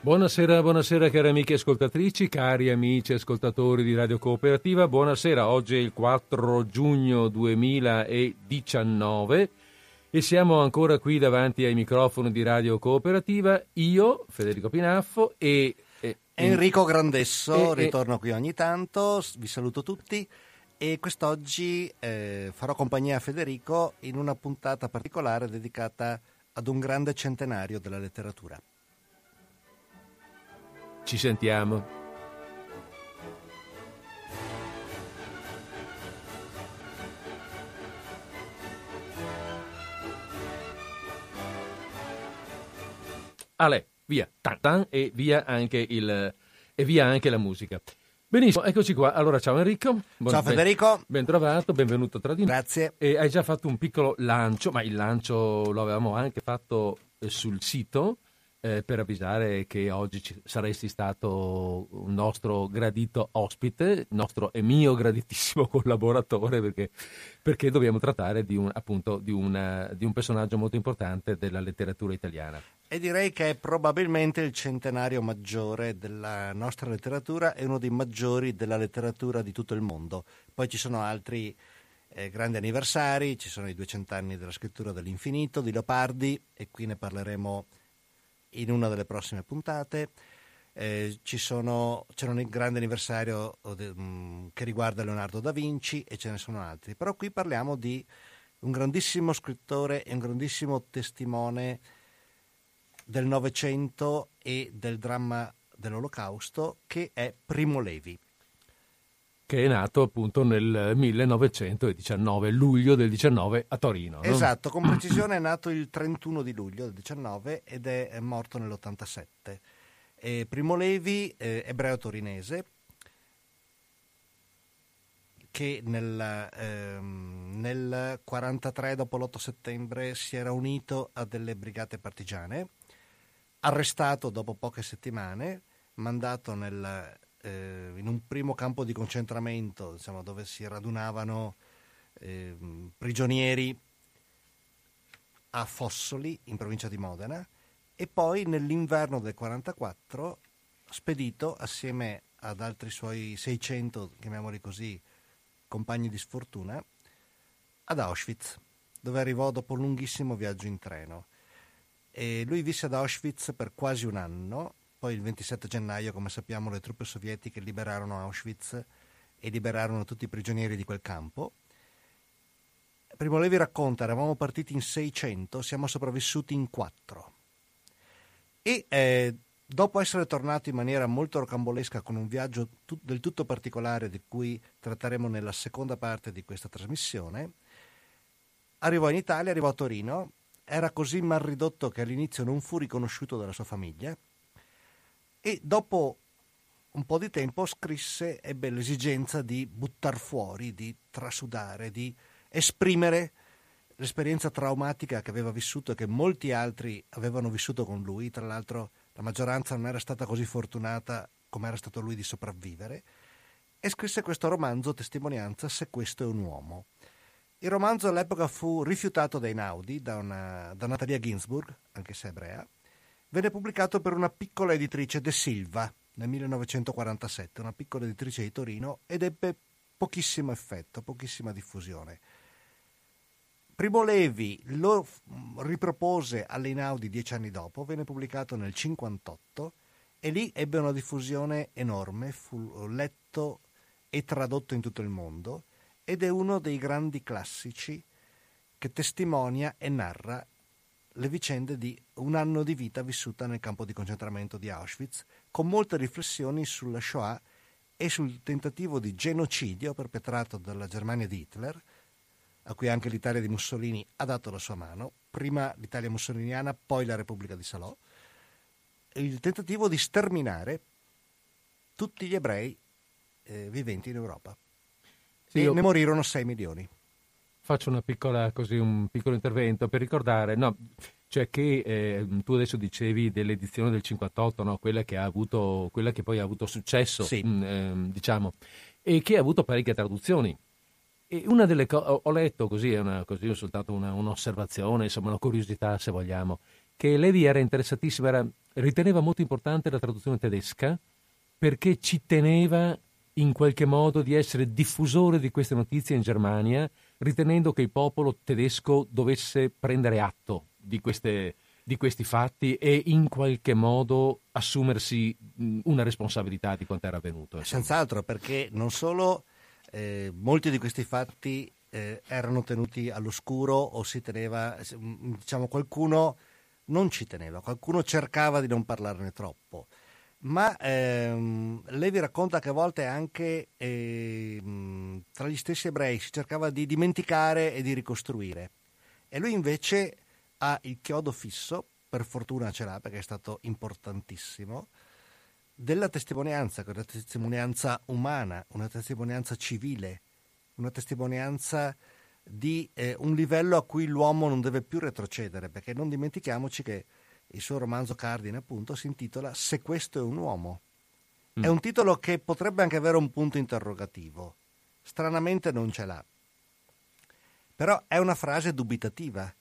Buonasera, buonasera cari amiche ascoltatrici, cari amici ascoltatori di Radio Cooperativa, buonasera, oggi è il 4 giugno 2019 e siamo ancora qui davanti ai microfoni di Radio Cooperativa, io, Federico Pinaffo e... e Enrico Grandesso, e, ritorno qui ogni tanto, vi saluto tutti e quest'oggi eh, farò compagnia a Federico in una puntata particolare dedicata ad un grande centenario della letteratura. Ci sentiamo. Ale, via, tan, tan, e via anche il e via anche la musica. Benissimo, eccoci qua. Allora, ciao Enrico. Buon, ciao Federico. Ben, ben, trovato, benvenuto tra di noi. Grazie. E hai già fatto un piccolo lancio, ma il lancio lo avevamo anche fatto eh, sul sito eh, per avvisare che oggi ci, saresti stato un nostro gradito ospite, nostro e mio graditissimo collaboratore, perché, perché dobbiamo trattare di un, appunto, di, una, di un personaggio molto importante della letteratura italiana. E direi che è probabilmente il centenario maggiore della nostra letteratura e uno dei maggiori della letteratura di tutto il mondo. Poi ci sono altri eh, grandi anniversari, ci sono i 200 anni della scrittura dell'infinito di Leopardi e qui ne parleremo in una delle prossime puntate. Eh, sono, c'è un grande anniversario um, che riguarda Leonardo da Vinci e ce ne sono altri, però qui parliamo di un grandissimo scrittore e un grandissimo testimone del Novecento e del dramma dell'Olocausto che è Primo Levi che è nato appunto nel 1919, luglio del 19 a Torino. No? Esatto, con precisione è nato il 31 di luglio del 19 ed è morto nell'87. E Primo Levi, eh, ebreo torinese, che nel, ehm, nel 43, dopo l'8 settembre, si era unito a delle brigate partigiane, arrestato dopo poche settimane, mandato nel eh, in un primo campo di concentramento diciamo, dove si radunavano eh, prigionieri a Fossoli, in provincia di Modena, e poi nell'inverno del 44 spedito assieme ad altri suoi 600, chiamiamoli così, compagni di sfortuna, ad Auschwitz, dove arrivò dopo un lunghissimo viaggio in treno. E lui visse ad Auschwitz per quasi un anno poi il 27 gennaio, come sappiamo, le truppe sovietiche liberarono Auschwitz e liberarono tutti i prigionieri di quel campo. Primo Levi racconta, eravamo partiti in 600, siamo sopravvissuti in 4. E eh, dopo essere tornati in maniera molto rocambolesca con un viaggio tut- del tutto particolare di cui tratteremo nella seconda parte di questa trasmissione, arrivò in Italia, arrivò a Torino, era così mal ridotto che all'inizio non fu riconosciuto dalla sua famiglia, e dopo un po' di tempo scrisse, ebbe l'esigenza di buttar fuori, di trasudare, di esprimere l'esperienza traumatica che aveva vissuto e che molti altri avevano vissuto con lui, tra l'altro la maggioranza non era stata così fortunata come era stato lui di sopravvivere, e scrisse questo romanzo testimonianza Se questo è un uomo. Il romanzo all'epoca fu rifiutato dai Naudi, da, una, da Natalia Ginsburg, anche se ebrea, venne pubblicato per una piccola editrice De Silva nel 1947, una piccola editrice di Torino, ed ebbe pochissimo effetto, pochissima diffusione. Primo Levi lo ripropose all'Einaudi dieci anni dopo, venne pubblicato nel 1958 e lì ebbe una diffusione enorme, fu letto e tradotto in tutto il mondo ed è uno dei grandi classici che testimonia e narra le vicende di un anno di vita vissuta nel campo di concentramento di Auschwitz, con molte riflessioni sulla Shoah e sul tentativo di genocidio perpetrato dalla Germania di Hitler, a cui anche l'Italia di Mussolini ha dato la sua mano, prima l'Italia mussoliniana, poi la Repubblica di Salò, il tentativo di sterminare tutti gli ebrei eh, viventi in Europa. Sì, e io... ne morirono 6 milioni faccio una piccola, così, un piccolo intervento per ricordare, no, cioè che eh, tu adesso dicevi dell'edizione del 58, no? quella, che avuto, quella, che poi ha avuto successo, sì. mh, eh, diciamo, e che ha avuto parecchie traduzioni. E una delle cose, ho letto così, è una, così soltanto una, un'osservazione, insomma una curiosità se vogliamo, che Levi era interessatissimo, era, riteneva molto importante la traduzione tedesca perché ci teneva in qualche modo di essere diffusore di queste notizie in Germania, ritenendo che il popolo tedesco dovesse prendere atto di, queste, di questi fatti e in qualche modo assumersi una responsabilità di quanto era avvenuto. Senz'altro, perché non solo eh, molti di questi fatti eh, erano tenuti all'oscuro o si teneva, diciamo, qualcuno non ci teneva, qualcuno cercava di non parlarne troppo ma ehm, Levi racconta che a volte anche ehm, tra gli stessi ebrei si cercava di dimenticare e di ricostruire. E lui invece ha il chiodo fisso, per fortuna ce l'ha perché è stato importantissimo, della testimonianza, che è una testimonianza umana, una testimonianza civile, una testimonianza di eh, un livello a cui l'uomo non deve più retrocedere, perché non dimentichiamoci che il suo romanzo cardine appunto si intitola Se questo è un uomo. Mm. È un titolo che potrebbe anche avere un punto interrogativo. Stranamente non ce l'ha. Però è una frase dubitativa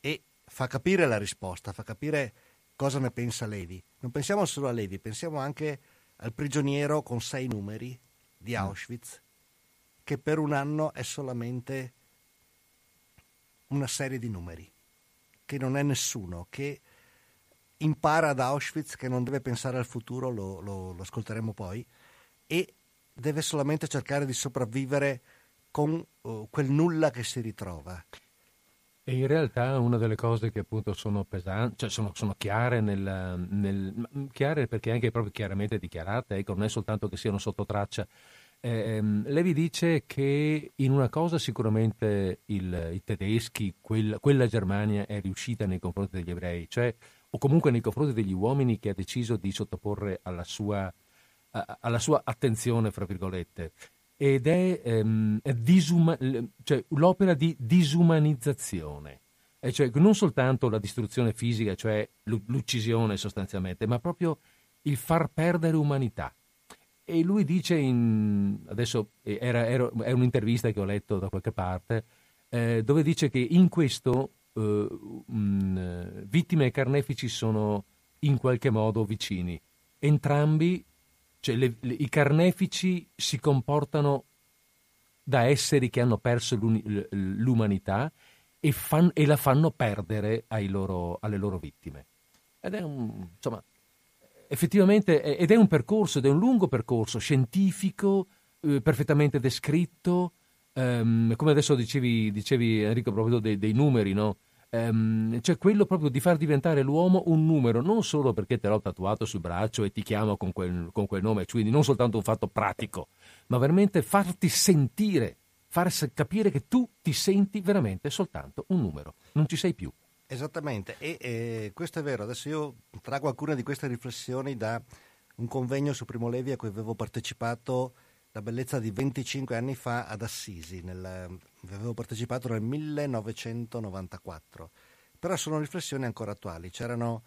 e fa capire la risposta, fa capire cosa ne pensa Levi. Non pensiamo solo a Levi, pensiamo anche al prigioniero con sei numeri di mm. Auschwitz, che per un anno è solamente una serie di numeri, che non è nessuno, che impara ad Auschwitz che non deve pensare al futuro, lo, lo, lo ascolteremo poi, e deve solamente cercare di sopravvivere con uh, quel nulla che si ritrova. E in realtà una delle cose che appunto sono pesanti, cioè sono, sono chiare, nel, nel, chiare perché anche proprio chiaramente dichiarate, ecco, non è soltanto che siano sotto traccia. Eh, Levi dice che in una cosa sicuramente il, i tedeschi, quel, quella Germania è riuscita nei confronti degli ebrei, cioè o comunque nei confronti degli uomini che ha deciso di sottoporre alla sua, alla sua attenzione, fra virgolette. Ed è, ehm, disuma- cioè, l'opera di disumanizzazione, e cioè non soltanto la distruzione fisica, cioè l'uccisione sostanzialmente, ma proprio il far perdere umanità. E lui dice, in, adesso era, era, è un'intervista che ho letto da qualche parte, eh, dove dice che in questo eh, mh, vittime e carnefici sono in qualche modo vicini. Entrambi, cioè le, le, i carnefici si comportano da esseri che hanno perso l'umanità e, fan, e la fanno perdere loro, alle loro vittime. Ed è un, insomma, effettivamente, ed è un percorso, ed è un lungo percorso scientifico, eh, perfettamente descritto, um, come adesso dicevi, dicevi, Enrico proprio dei, dei numeri, no? Um, cioè quello proprio di far diventare l'uomo un numero, non solo perché te l'ho tatuato sul braccio e ti chiamo con quel, con quel nome, quindi non soltanto un fatto pratico, ma veramente farti sentire, far capire che tu ti senti veramente soltanto un numero, non ci sei più. Esattamente, e eh, questo è vero. Adesso io trago alcune di queste riflessioni da un convegno su Primo Levi a cui avevo partecipato la bellezza di 25 anni fa ad Assisi, nel, avevo partecipato nel 1994, però sono riflessioni ancora attuali, c'erano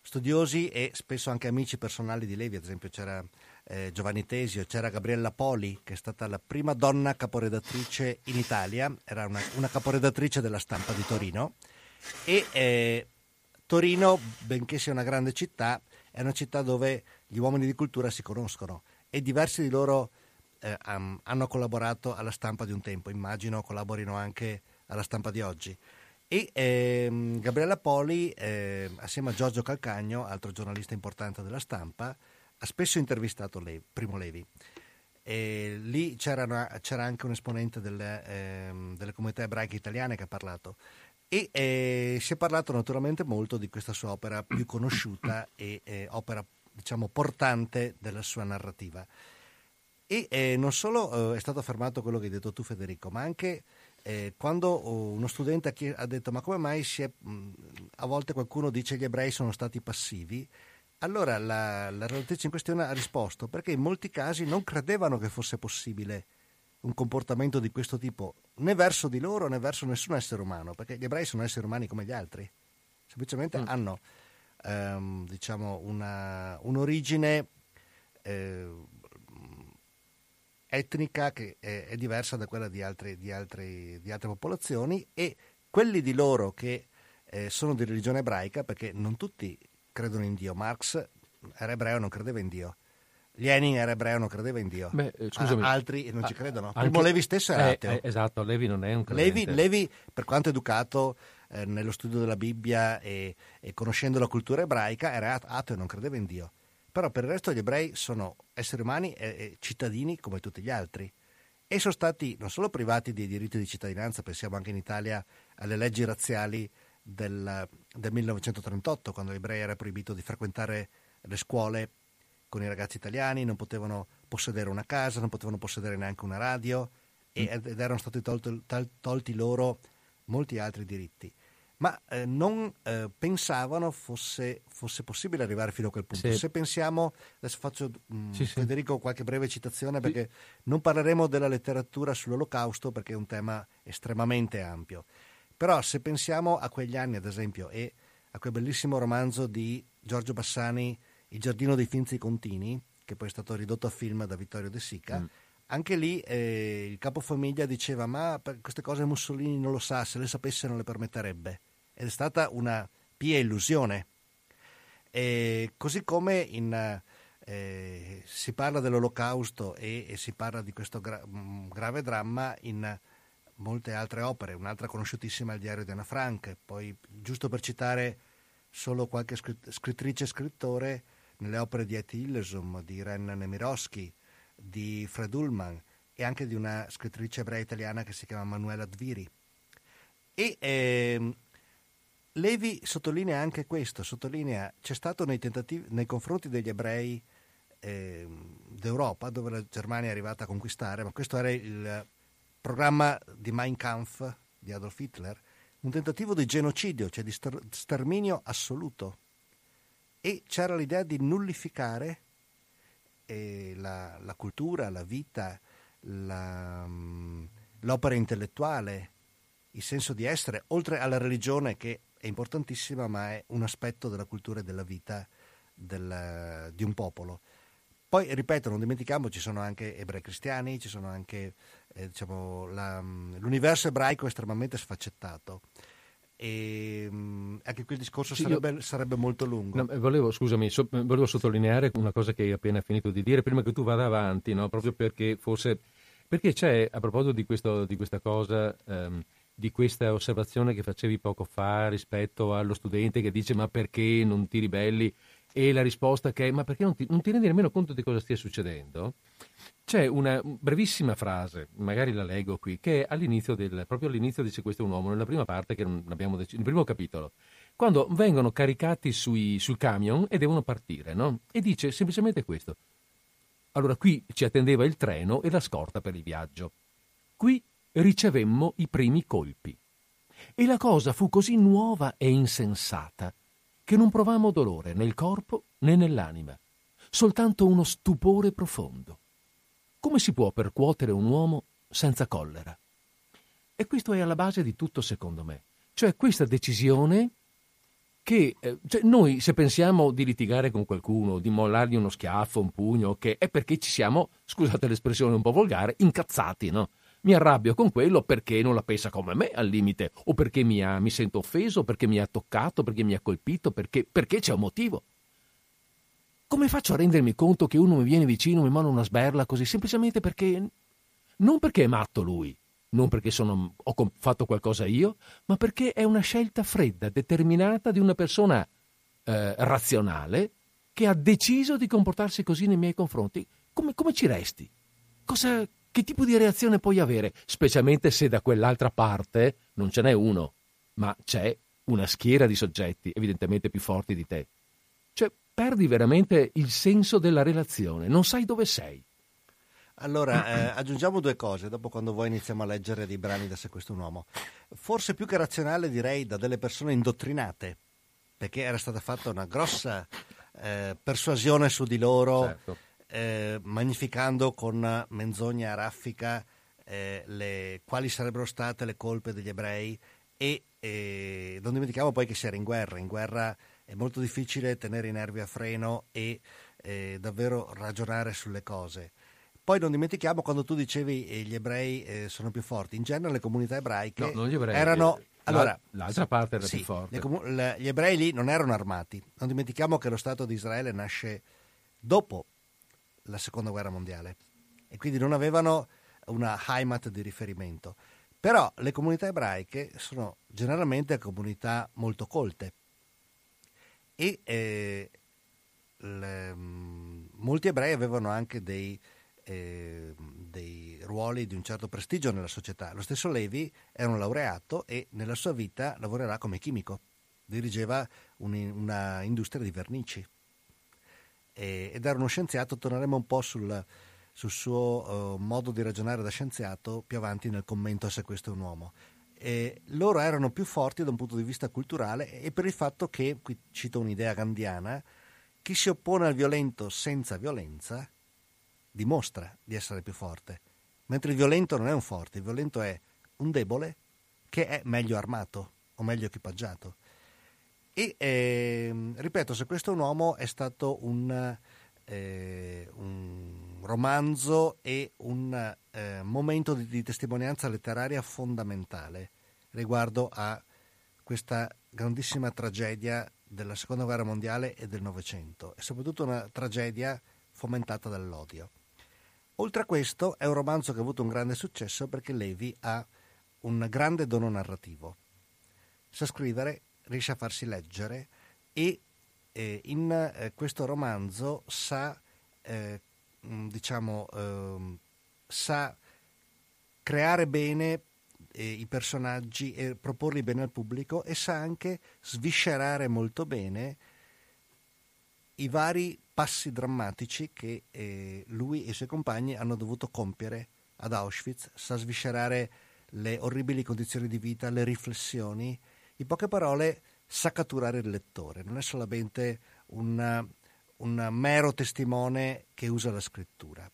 studiosi e spesso anche amici personali di Levi, ad esempio c'era eh, Giovanni Tesio, c'era Gabriella Poli che è stata la prima donna caporedattrice in Italia, era una, una caporedattrice della stampa di Torino. E eh, Torino, benché sia una grande città, è una città dove gli uomini di cultura si conoscono e diversi di loro eh, um, hanno collaborato alla stampa di un tempo, immagino collaborino anche alla stampa di oggi. E ehm, Gabriella Poli, eh, assieme a Giorgio Calcagno, altro giornalista importante della stampa, ha spesso intervistato Levi, Primo Levi. E lì c'era, c'era, anche un esponente delle, ehm, delle, comunità ebraiche italiane che ha parlato. E eh, si è parlato naturalmente molto di questa sua opera più conosciuta e eh, opera, diciamo, portante della sua narrativa. E eh, non solo eh, è stato affermato quello che hai detto tu Federico, ma anche eh, quando uno studente ha detto ma come mai è, mh, a volte qualcuno dice che gli ebrei sono stati passivi, allora la, la relatrice in questione ha risposto perché in molti casi non credevano che fosse possibile un comportamento di questo tipo né verso di loro né verso nessun essere umano, perché gli ebrei sono esseri umani come gli altri, semplicemente mm. hanno ehm, diciamo una, un'origine eh, etnica che è, è diversa da quella di altre, di, altre, di altre, popolazioni e quelli di loro che eh, sono di religione ebraica perché non tutti credono in Dio. Marx era ebreo, non credeva in Dio. Lenin era ebreo, non credeva in Dio. Beh, eh, scusami. A- altri non ci credono. Anche- Primo Levi stesso era Eh, ateo. eh, esatto, Levi non è un credente. Levi, Levi, per quanto educato eh, nello studio della Bibbia e, e conoscendo la cultura ebraica, era at- ateo e non credeva in Dio. Però per il resto gli ebrei sono esseri umani e, cittadini come tutti gli altri. E sono stati non solo privati dei diritti di cittadinanza, pensiamo anche in Italia alle leggi razziali del, del 1938, quando agli ebrei era proibito di frequentare le scuole con i ragazzi italiani, non potevano possedere una casa, non potevano possedere neanche una radio e- ed erano stati tal- tolti loro molti altri diritti. Ma eh, non eh, pensavano fosse, fosse possibile arrivare fino a quel punto. Sì. Se pensiamo, adesso faccio mm, Sì, sì. Federico qualche breve citazione perché non parleremo della letteratura sull'olocausto perché è un tema estremamente ampio. Però se pensiamo a quegli anni, ad esempio, e a quel bellissimo romanzo di Giorgio Bassani, Il giardino dei Finzi Contini, che poi è stato ridotto a film da Vittorio De Sica, Mm. anche lì eh, il capofamiglia diceva ma queste cose Mussolini non lo sa, se le sapesse non le permetterebbe. Ed è stata una pia illusione. E così come in, eh, si parla dell'olocausto e, e si parla di questo gra- mh, grave dramma in molte altre opere, un'altra conosciutissima è il diario di Anna Frank, poi giusto per citare solo qualche scrit- scrittrice e scrittore, nelle opere di Etty Hillesum, di Ren Nemirovsky, di Fred Ullman e anche di una scrittrice ebrea italiana che si chiama Manuela Dviri. E ehm, Levi sottolinea anche questo, sottolinea c'è stato nei, nei confronti degli ebrei ehm, d'Europa, dove la Germania è arrivata a conquistare, ma questo era il programma di Mein Kampf di Adolf Hitler, un tentativo di genocidio, cioè di ster- sterminio assoluto. E c'era l'idea di nullificare eh, la, la cultura, la vita, la, mm, l'opera intellettuale, il senso di essere, oltre alla religione che è importantissima, ma è un aspetto della cultura e della vita del- di un popolo. Poi, ripeto, non dimentichiamo, ci sono anche ebrei cristiani, ci sono anche, eh, diciamo, la- l'universo ebraico è estremamente sfaccettato. E mh, anche qui il discorso sarebbe, sarebbe molto lungo. No, eh, volevo, scusami, so- volevo sottolineare una cosa che hai appena finito di dire, prima che tu vada avanti, no? proprio perché forse... Perché c'è, a proposito di, questo- di questa cosa, ehm, di questa osservazione che facevi poco fa rispetto allo studente che dice ma perché non ti ribelli? E la risposta che è ma perché non ti, non ti rendi nemmeno conto di cosa stia succedendo? C'è una brevissima frase, magari la leggo qui, che è all'inizio del, proprio all'inizio dice questo è un uomo, nella prima parte che non abbiamo deciso, nel primo capitolo, quando vengono caricati sui, sul camion e devono partire, no? E dice semplicemente questo. Allora qui ci attendeva il treno e la scorta per il viaggio. Qui ricevemmo i primi colpi. E la cosa fu così nuova e insensata che non provammo dolore nel corpo né nell'anima, soltanto uno stupore profondo. Come si può percuotere un uomo senza collera? E questo è alla base di tutto, secondo me. Cioè questa decisione che eh, cioè noi se pensiamo di litigare con qualcuno, di mollargli uno schiaffo, un pugno, che è perché ci siamo, scusate l'espressione un po' volgare, incazzati, no? Mi arrabbio con quello perché non la pensa come me al limite, o perché mi, ha- mi sento offeso, perché mi ha toccato, perché mi ha colpito, perché, perché c'è un motivo. Come faccio a rendermi conto che uno mi viene vicino, mi manda una sberla così, semplicemente perché... Non perché è matto lui, non perché sono- ho fatto qualcosa io, ma perché è una scelta fredda, determinata di una persona eh, razionale che ha deciso di comportarsi così nei miei confronti. Come, come ci resti? Cosa- che tipo di reazione puoi avere? Specialmente se da quell'altra parte non ce n'è uno, ma c'è una schiera di soggetti evidentemente più forti di te. Cioè, perdi veramente il senso della relazione, non sai dove sei. Allora, eh, aggiungiamo due cose, dopo quando voi iniziamo a leggere dei brani da Se questo è un uomo. Forse più che razionale direi da delle persone indottrinate, perché era stata fatta una grossa eh, persuasione su di loro, Certo. Eh, magnificando con menzogna raffica eh, le, quali sarebbero state le colpe degli ebrei e eh, non dimentichiamo poi che si era in guerra, in guerra è molto difficile tenere i nervi a freno e eh, davvero ragionare sulle cose. Poi non dimentichiamo quando tu dicevi eh, gli ebrei eh, sono più forti, in genere le comunità ebraiche No, ebrei, erano allora, l'altra parte era sì, più forte. Comun- le, gli ebrei lì non erano armati. Non dimentichiamo che lo Stato di Israele nasce dopo la seconda guerra mondiale e quindi non avevano una Heimat di riferimento. Però le comunità ebraiche sono generalmente comunità molto colte e eh, le, mm, molti ebrei avevano anche dei, eh, dei ruoli di un certo prestigio nella società. Lo stesso Levi era un laureato e nella sua vita lavorerà come chimico, dirigeva un, una industria di vernici e, ed era uno scienziato, torneremo un po' sul, sul suo uh, modo di ragionare da scienziato più avanti nel commento se questo è un uomo. E loro erano più forti da un punto di vista culturale e per il fatto che, qui cito un'idea gandiana, chi si oppone al violento senza violenza dimostra di essere più forte, mentre il violento non è un forte, il violento è un debole che è meglio armato o meglio equipaggiato. E eh, ripeto, se questo è un uomo è stato un, eh, un romanzo e un eh, momento di, di testimonianza letteraria fondamentale riguardo a questa grandissima tragedia della seconda guerra mondiale e del Novecento, e soprattutto una tragedia fomentata dall'odio. Oltre a questo, è un romanzo che ha avuto un grande successo perché Levi ha un grande dono narrativo. Sa scrivere, riesce a farsi leggere e eh, in eh, questo romanzo sa, eh, mm, diciamo, ehm, sa creare bene eh, i personaggi e proporli bene al pubblico e sa anche sviscerare molto bene i vari passi drammatici che eh, lui e i suoi compagni hanno dovuto compiere ad Auschwitz, sa sviscerare le orribili condizioni di vita, le riflessioni, in poche parole sa catturare il lettore, non è solamente una, un mero testimone che usa la scrittura.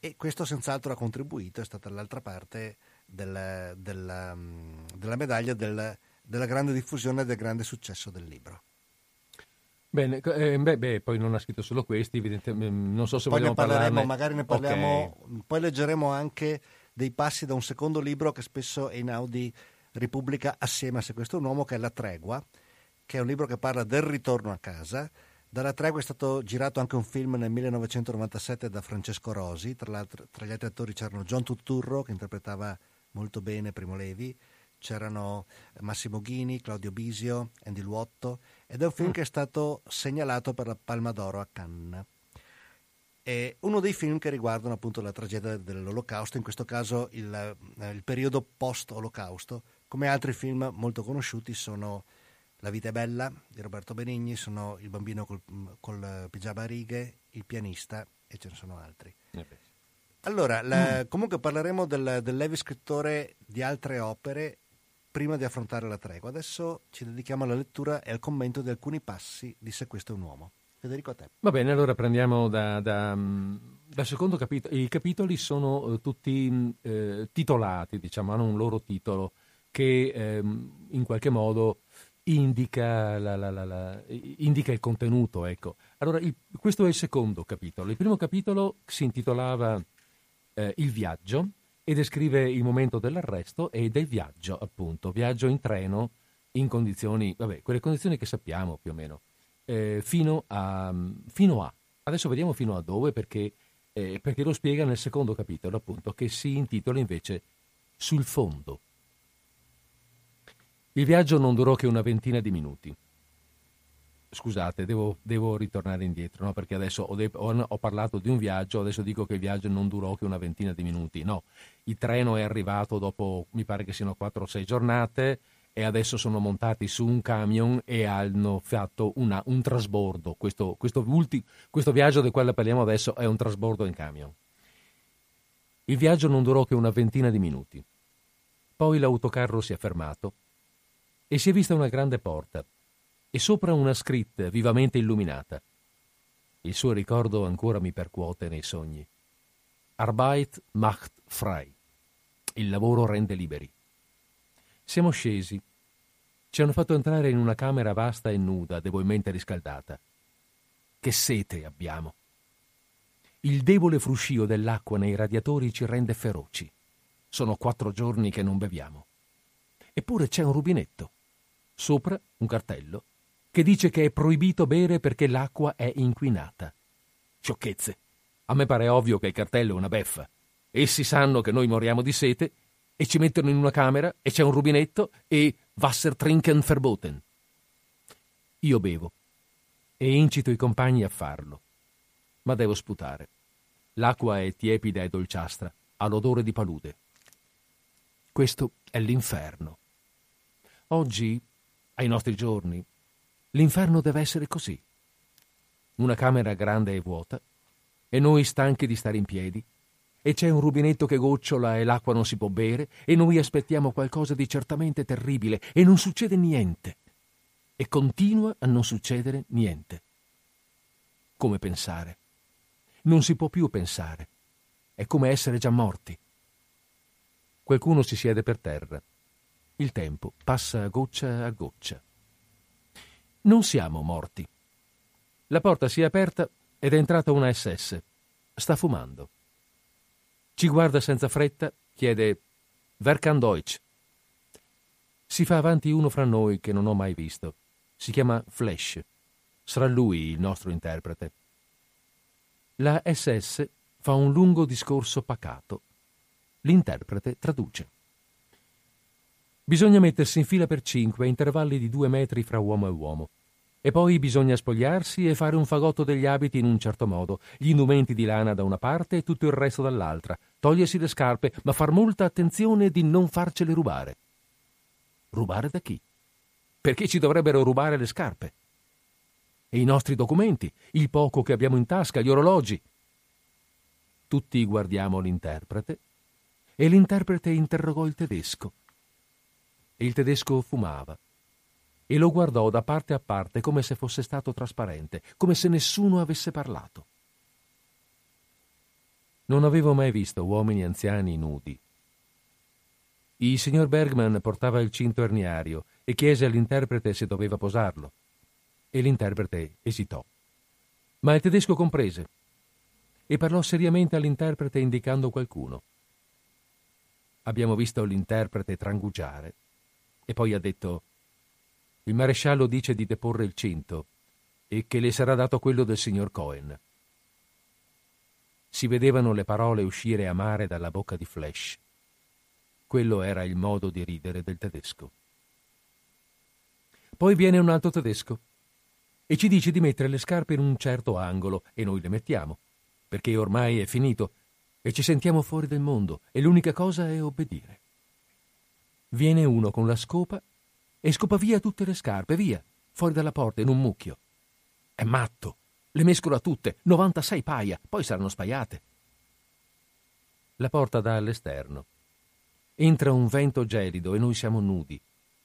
E questo senz'altro ha contribuito, è stata l'altra parte del, della, della, medaglia del, della grande diffusione e del grande successo del libro. Bene, eh, beh, beh, poi non ha scritto solo questi, evidentemente, mm, non so se poi vogliamo ne parleremo, parlarne. magari ne parliamo, okay. poi leggeremo anche dei passi da un secondo libro che spesso Einaudi ripubblica assieme a Se questo è un uomo, che è La tregua, che è un libro che parla del ritorno a casa. Dalla tregua è stato girato anche un film nel 1997 da Francesco Rosi, tra, tra gli altri attori c'erano John Tutturro che interpretava molto bene Primo Levi, c'erano Massimo Ghini, Claudio Bisio, Andy Luotto ed è un film mm. che è stato segnalato per la Palma d'Oro a Cannes. È uno dei film che riguardano appunto la tragedia dell'Olocausto, in questo caso il, eh, il periodo post-Olocausto. Come altri film molto conosciuti sono La vita è bella di Roberto Benigni, sono Il bambino col, col pigiama a righe, Il pianista e ce ne sono altri. Eh allora, la, mm. comunque parleremo del, del Levi scrittore di altre opere prima di affrontare la tregua. Adesso ci dedichiamo alla lettura e al commento di alcuni passi di Se questo è un uomo. Federico, a te. Va bene, allora prendiamo da, da, dal secondo capitolo. I capitoli sono eh, tutti eh, titolati, diciamo, hanno un loro titolo che eh, in qualche modo indica, la, la, la, indica il contenuto. Ecco. Allora, il, questo è il secondo capitolo. Il primo capitolo si intitolava eh, il viaggio e descrive il momento dell'arresto e del viaggio, appunto, viaggio in treno in condizioni, vabbè, quelle condizioni che sappiamo più o meno, eh, fino, a, fino, a, Adesso vediamo fino a dove perché, eh, perché lo spiega nel secondo capitolo, appunto, che si intitola invece Sul fondo. Il viaggio non durò che una ventina di minuti scusate, devo, devo, ritornare indietro, no? perché adesso ho, de- ho, ho, parlato di un viaggio, adesso dico che il viaggio non durò che una ventina di minuti. No, il treno è arrivato dopo, mi pare che siano 4 o 6 giornate e adesso sono montati su un camion e hanno fatto una, un trasbordo. Questo, questo, ulti- questo viaggio del quale parliamo adesso è un trasbordo in camion. Il viaggio non durò che una ventina di minuti. Poi l'autocarro si è fermato e si è vista una grande porta e sopra una scritta vivamente illuminata. Il suo ricordo ancora mi percuote nei sogni. Arbeit macht frei. Il lavoro rende liberi. Siamo scesi. Ci hanno fatto entrare in una camera vasta e nuda, debolmente riscaldata. Che sete abbiamo. Il debole fruscio dell'acqua nei radiatori ci rende feroci. Sono quattro giorni che non beviamo Eppure c'è un rubinetto. Sopra un cartello che dice che è proibito bere perché l'acqua è inquinata. Sciocchezze. A me pare ovvio che il cartello è una beffa. Essi sanno che noi moriamo di sete e ci mettono in una camera e c'è un rubinetto e Wasser trinken verboten. Io bevo e incito i compagni a farlo, ma devo sputare. L'acqua è tiepida e dolciastra, ha l'odore di palude. Questo è l'inferno. Oggi, ai nostri giorni, l'inferno deve essere così. Una camera grande e vuota, e noi stanchi di stare in piedi, e c'è un rubinetto che gocciola e l'acqua non si può bere, e noi aspettiamo qualcosa di certamente terribile, e non succede niente. E continua a non succedere niente. Come pensare? Non si può più pensare. È come essere già morti. Qualcuno si siede per terra. Il tempo passa goccia a goccia. Non siamo morti. La porta si è aperta ed è entrata una SS. Sta fumando. Ci guarda senza fretta, chiede Wer kann Deutsch? Si fa avanti uno fra noi che non ho mai visto. Si chiama Flash. Sarà lui il nostro interprete. La SS fa un lungo discorso pacato. L'interprete traduce. Bisogna mettersi in fila per cinque a intervalli di due metri fra uomo e uomo. E poi bisogna spogliarsi e fare un fagotto degli abiti in un certo modo, gli indumenti di lana da una parte e tutto il resto dall'altra, togliersi le scarpe, ma far molta attenzione di non farcele rubare. Rubare da chi? Perché ci dovrebbero rubare le scarpe? E i nostri documenti, il poco che abbiamo in tasca, gli orologi. Tutti guardiamo l'interprete e l'interprete interrogò il tedesco. Il tedesco fumava e lo guardò da parte a parte come se fosse stato trasparente, come se nessuno avesse parlato. Non avevo mai visto uomini anziani nudi. Il signor Bergman portava il cinto erniario e chiese all'interprete se doveva posarlo. E l'interprete esitò. Ma il tedesco comprese e parlò seriamente all'interprete indicando qualcuno. Abbiamo visto l'interprete trangugiare e poi ha detto il maresciallo dice di deporre il cinto e che le sarà dato quello del signor Cohen. Si vedevano le parole uscire amare dalla bocca di Flash. Quello era il modo di ridere del tedesco. Poi viene un altro tedesco e ci dice di mettere le scarpe in un certo angolo e noi le mettiamo, perché ormai è finito e ci sentiamo fuori del mondo e l'unica cosa è obbedire. Viene uno con la scopa e scopa via tutte le scarpe, via, fuori dalla porta in un mucchio. È matto, le mescola tutte, 96 paia, poi saranno spaiate. La porta dà all'esterno. Entra un vento gelido e noi siamo nudi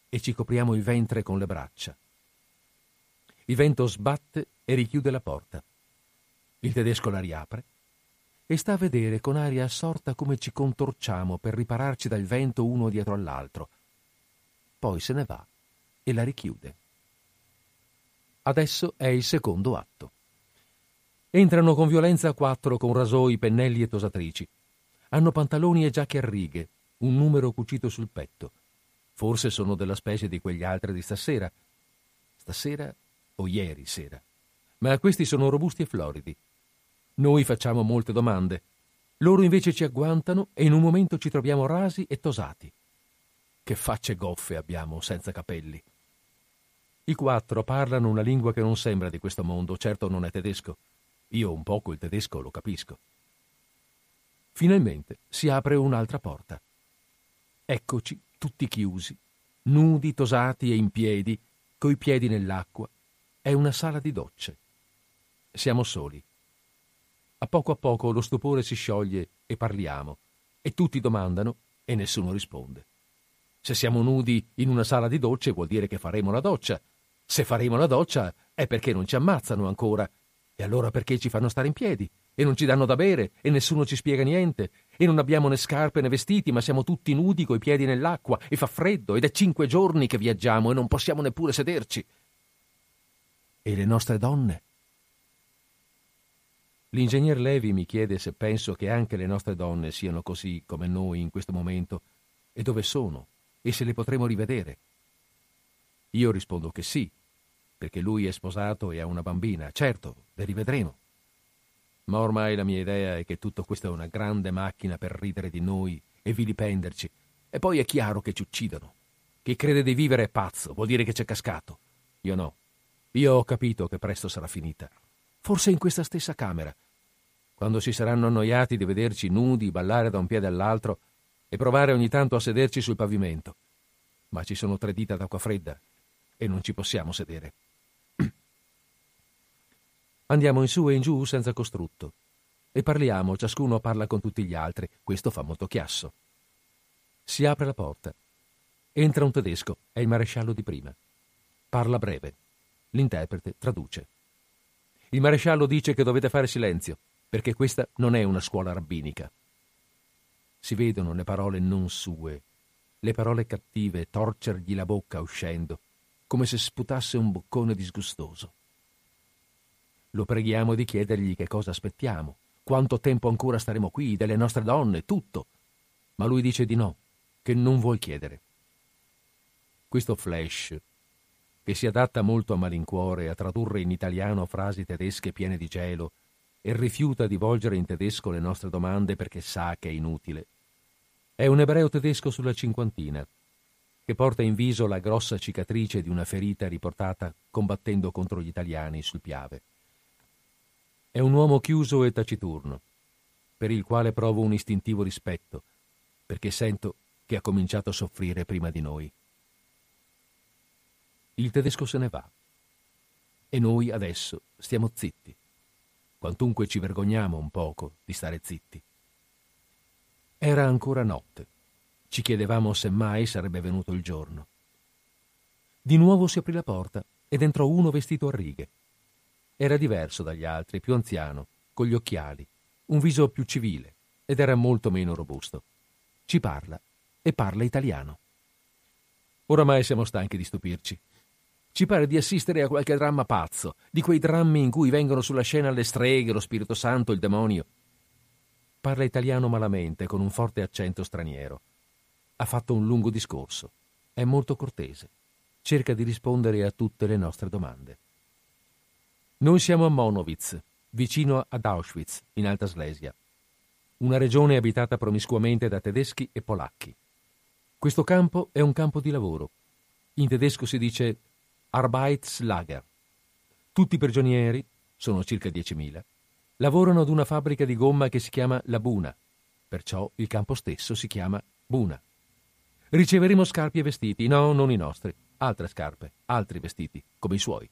e ci copriamo il ventre con le braccia. Il vento sbatte e richiude la porta. Il tedesco la riapre e sta a vedere con aria assorta come ci contorciamo per ripararci dal vento uno dietro all'altro, poi se ne va e la richiude. Adesso è il secondo atto. Entrano con violenza quattro con rasoi, pennelli e tosatrici. Hanno pantaloni e giacche a righe, un numero cucito sul petto. Forse sono della specie di quegli altri di stasera. Stasera o ieri sera. Ma questi sono robusti e floridi. Noi facciamo molte domande. Loro invece ci agguantano e in un momento ci troviamo rasi e tosati. Che facce goffe abbiamo senza capelli. I quattro parlano una lingua che non sembra di questo mondo, certo non è tedesco. Io un poco il tedesco lo capisco. Finalmente si apre un'altra porta. Eccoci tutti chiusi, nudi, tosati e in piedi, coi piedi nell'acqua. È una sala di docce. Siamo soli. A poco a poco lo stupore si scioglie e parliamo, e tutti domandano e nessuno risponde. Se siamo nudi in una sala di docce vuol dire che faremo la doccia. Se faremo la doccia è perché non ci ammazzano ancora. E allora perché ci fanno stare in piedi? E non ci danno da bere? E nessuno ci spiega niente? E non abbiamo né scarpe né vestiti, ma siamo tutti nudi coi piedi nell'acqua e fa freddo ed è cinque giorni che viaggiamo e non possiamo neppure sederci. E le nostre donne? L'ingegner Levi mi chiede se penso che anche le nostre donne siano così come noi in questo momento e dove sono e se le potremo rivedere. Io rispondo che sì, perché lui è sposato e ha una bambina. Certo, le rivedremo. Ma ormai la mia idea è che tutto questo è una grande macchina per ridere di noi e vilipenderci. E poi è chiaro che ci uccidono. Chi crede di vivere è pazzo, vuol dire che c'è cascato. Io no. Io ho capito che presto sarà finita. Forse in questa stessa camera. Quando si saranno annoiati di vederci nudi, ballare da un piede all'altro e provare ogni tanto a sederci sul pavimento. Ma ci sono tre dita d'acqua fredda e non ci possiamo sedere. Andiamo in su e in giù senza costrutto e parliamo, ciascuno parla con tutti gli altri. Questo fa molto chiasso. Si apre la porta. Entra un tedesco, è il maresciallo di prima. Parla breve. L'interprete traduce. Il maresciallo dice che dovete fare silenzio, perché questa non è una scuola rabbinica. Si vedono le parole non sue, le parole cattive torcergli la bocca uscendo, come se sputasse un boccone disgustoso. Lo preghiamo di chiedergli che cosa aspettiamo, quanto tempo ancora staremo qui, delle nostre donne, tutto. Ma lui dice di no, che non vuol chiedere. Questo flash, che si adatta molto a malincuore a tradurre in italiano frasi tedesche piene di gelo e rifiuta di volgere in tedesco le nostre domande perché sa che è inutile, è un ebreo tedesco sulla cinquantina, che porta in viso la grossa cicatrice di una ferita riportata combattendo contro gli italiani sul Piave. È un uomo chiuso e taciturno, per il quale provo un istintivo rispetto, perché sento che ha cominciato a soffrire prima di noi. Il tedesco se ne va e noi adesso stiamo zitti, quantunque ci vergogniamo un poco di stare zitti. Era ancora notte. Ci chiedevamo se mai sarebbe venuto il giorno. Di nuovo si aprì la porta ed entrò uno vestito a righe. Era diverso dagli altri, più anziano, con gli occhiali, un viso più civile ed era molto meno robusto. Ci parla e parla italiano. Oramai siamo stanchi di stupirci. Ci pare di assistere a qualche dramma pazzo, di quei drammi in cui vengono sulla scena le streghe, lo Spirito Santo, il demonio. Parla italiano malamente, con un forte accento straniero. Ha fatto un lungo discorso. È molto cortese. Cerca di rispondere a tutte le nostre domande. Noi siamo a Monowitz, vicino ad Auschwitz, in Alta Slesia, una regione abitata promiscuamente da tedeschi e polacchi. Questo campo è un campo di lavoro. In tedesco si dice Arbeitslager. Tutti i prigionieri, sono circa 10.000, lavorano ad una fabbrica di gomma che si chiama La Buna, perciò il campo stesso si chiama Buna. Riceveremo scarpe e vestiti, no, non i nostri, altre scarpe, altri vestiti, come i suoi.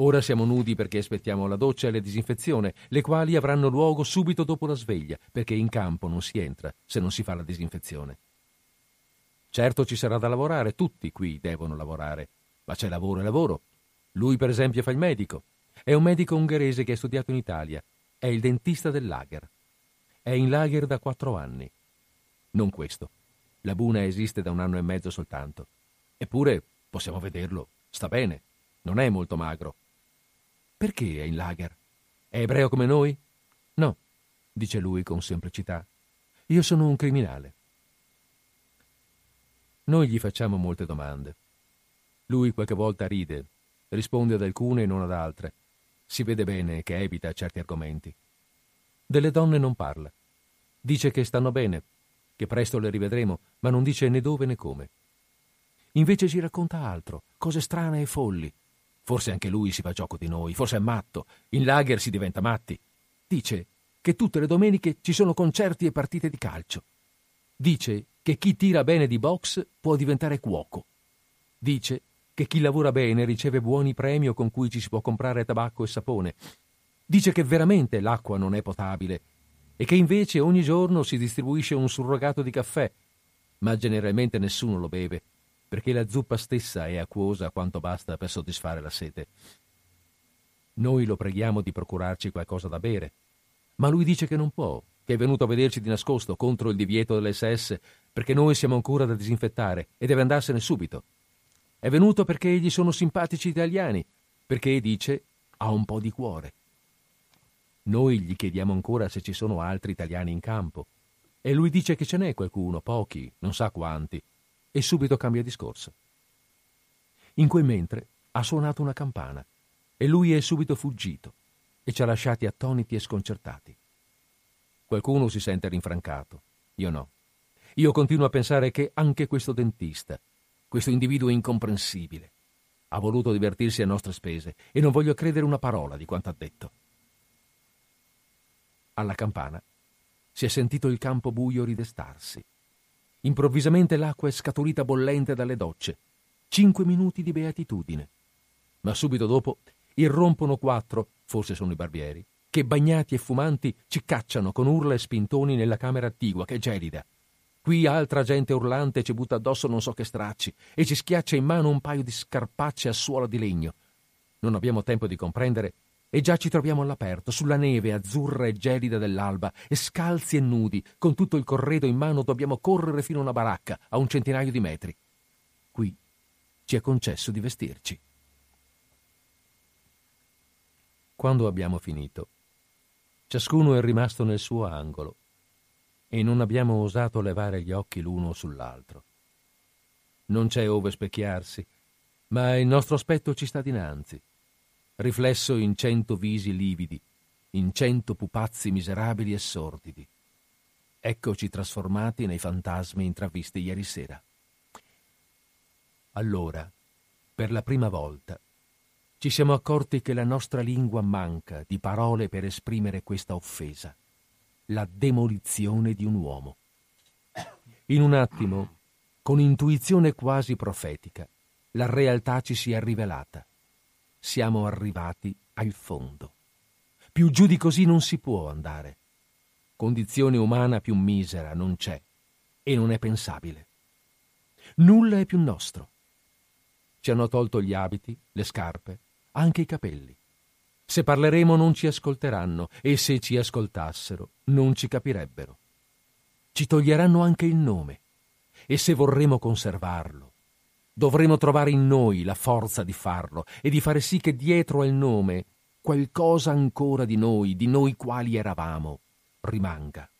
Ora siamo nudi perché aspettiamo la doccia e la disinfezione, le quali avranno luogo subito dopo la sveglia, perché in campo non si entra se non si fa la disinfezione. Certo ci sarà da lavorare, tutti qui devono lavorare, ma c'è lavoro e lavoro. Lui, per esempio, fa il medico. È un medico ungherese che ha studiato in Italia. È il dentista del lager. È in lager da quattro anni. Non questo. La Buna esiste da un anno e mezzo soltanto. Eppure possiamo vederlo. Sta bene. Non è molto magro. Perché è in lager? È ebreo come noi? No, dice lui con semplicità. Io sono un criminale. Noi gli facciamo molte domande. Lui qualche volta ride, risponde ad alcune e non ad altre. Si vede bene che evita certi argomenti. Delle donne non parla. Dice che stanno bene, che presto le rivedremo, ma non dice né dove né come. Invece ci racconta altro, cose strane e folli, Forse anche lui si fa gioco di noi, forse è matto. In lager si diventa matti. Dice che tutte le domeniche ci sono concerti e partite di calcio. Dice che chi tira bene di box può diventare cuoco. Dice che chi lavora bene riceve buoni premi con cui ci si può comprare tabacco e sapone. Dice che veramente l'acqua non è potabile e che invece ogni giorno si distribuisce un surrogato di caffè, ma generalmente nessuno lo beve perché la zuppa stessa è acquosa quanto basta per soddisfare la sete. Noi lo preghiamo di procurarci qualcosa da bere, ma lui dice che non può, che è venuto a vederci di nascosto contro il divieto dell'SS perché noi siamo ancora da disinfettare e deve andarsene subito. È venuto perché gli sono simpatici italiani, perché, dice, ha un po' di cuore. Noi gli chiediamo ancora se ci sono altri italiani in campo, e lui dice che ce n'è qualcuno, pochi, non sa quanti, e subito cambia discorso. In quel mentre ha suonato una campana e lui è subito fuggito e ci ha lasciati attoniti e sconcertati. Qualcuno si sente rinfrancato, io no. Io continuo a pensare che anche questo dentista, questo individuo incomprensibile, ha voluto divertirsi a nostre spese e non voglio credere una parola di quanto ha detto. Alla campana si è sentito il campo buio ridestarsi. Improvvisamente l'acqua è scaturita bollente dalle docce. Cinque minuti di beatitudine. Ma subito dopo irrompono quattro, forse sono i barbieri, che bagnati e fumanti ci cacciano con urla e spintoni nella camera attigua, che è gelida. Qui altra gente urlante ci butta addosso non so che stracci e ci schiaccia in mano un paio di scarpacce a suola di legno. Non abbiamo tempo di comprendere e già ci troviamo all'aperto, sulla neve azzurra e gelida dell'alba, e scalzi e nudi, con tutto il corredo in mano dobbiamo correre fino a una baracca, a un centinaio di metri. Qui ci è concesso di vestirci. Quando abbiamo finito, ciascuno è rimasto nel suo angolo e non abbiamo osato levare gli occhi l'uno sull'altro. Non c'è ove specchiarsi, ma il nostro aspetto ci sta dinanzi, riflesso in cento visi lividi, in cento pupazzi miserabili e sordidi. Eccoci trasformati nei fantasmi intravisti ieri sera. Allora, per la prima volta, ci siamo accorti che la nostra lingua manca di parole per esprimere questa offesa la demolizione di un uomo. In un attimo, con intuizione quasi profetica, la realtà ci si è rivelata. Siamo arrivati al fondo. Più giù di così non si può andare. Condizione umana più misera non c'è e non è pensabile. Nulla è più nostro. Ci hanno tolto gli abiti, le scarpe, anche i capelli. Se parleremo non ci ascolteranno e se ci ascoltassero non ci capirebbero. Ci toglieranno anche il nome e se vorremmo conservarlo, dovremo trovare in noi la forza di farlo e di fare sì che dietro al nome qualcosa ancora di noi, di noi quali eravamo, rimanga.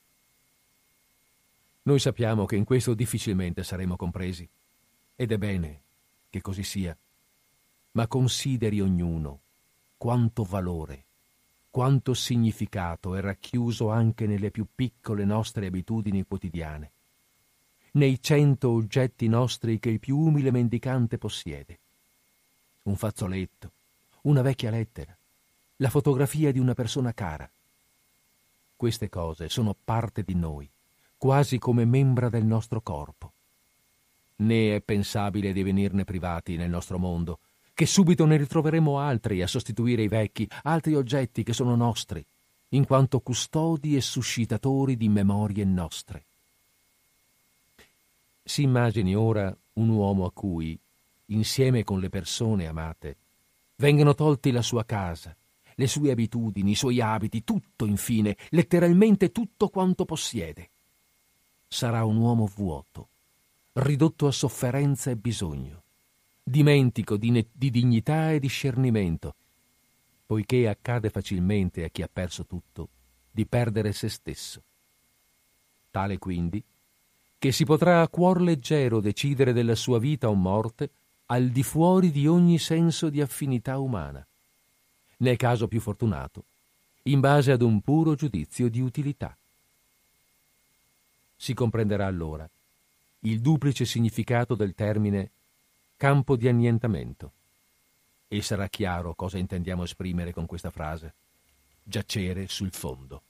Noi sappiamo che in questo difficilmente saremo compresi ed è bene che così sia, ma consideri ognuno quanto valore, quanto significato è racchiuso anche nelle più piccole nostre abitudini quotidiane, nei cento oggetti nostri che il più umile mendicante possiede. Un fazzoletto, una vecchia lettera, la fotografia di una persona cara. Queste cose sono parte di noi, quasi come membra del nostro corpo. Né è pensabile di venirne privati nel nostro mondo, che subito ne ritroveremo altri a sostituire i vecchi, altri oggetti che sono nostri, in quanto custodi e suscitatori di memorie nostre. Si immagini ora un uomo a cui, insieme con le persone amate, vengano tolti la sua casa, le sue abitudini, i suoi abiti, tutto infine, letteralmente tutto quanto possiede. Sarà un uomo vuoto, ridotto a sofferenza e bisogno dimentico di, ne- di dignità e discernimento, poiché accade facilmente a chi ha perso tutto di perdere se stesso. Tale quindi che si potrà a cuor leggero decidere della sua vita o morte al di fuori di ogni senso di affinità umana, nel caso più fortunato, in base ad un puro giudizio di utilità. Si comprenderà allora il duplice significato del termine campo di annientamento. E sarà chiaro cosa intendiamo esprimere con questa frase. Giacere sul fondo.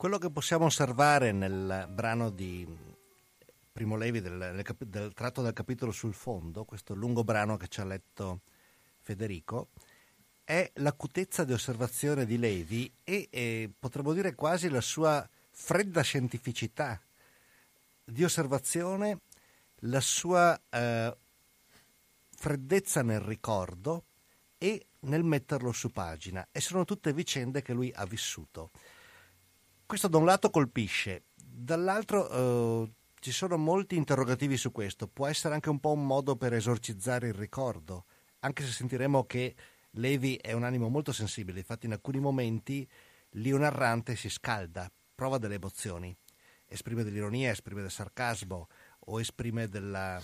Quello che possiamo osservare nel brano di Primo Levi del, del, del tratto del capitolo sul fondo, questo lungo brano che ci ha letto Federico, è l'acutezza di osservazione di Levi e, e potremmo dire quasi la sua fredda scientificità di osservazione, la sua eh, freddezza nel ricordo e nel metterlo su pagina. E sono tutte vicende che lui ha vissuto. Questo da un lato colpisce, dall'altro eh, ci sono molti interrogativi su questo. Può essere anche un po' un modo per esorcizzare il ricordo, anche se sentiremo che Levi è un animo molto sensibile, infatti in alcuni momenti lì un narrante si scalda, prova delle emozioni, esprime dell'ironia, esprime del sarcasmo o esprime della,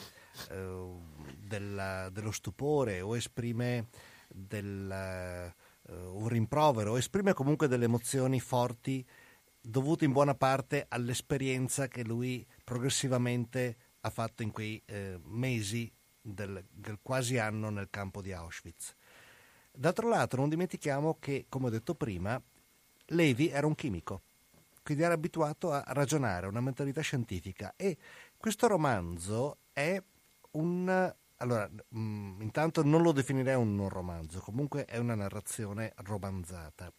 eh, della, dello stupore o esprime del, uh, un rimprovero esprime comunque delle emozioni forti dovuto in buona parte all'esperienza che lui progressivamente ha fatto in quei eh, mesi del, del, quasi anno nel campo di Auschwitz. D'altro lato non dimentichiamo che, come ho detto prima, Levi era un chimico, quindi era abituato a ragionare, una mentalità scientifica e questo romanzo è un... Allora, mh, mm, intanto non lo definirei un romanzo, comunque è una narrazione romanzata,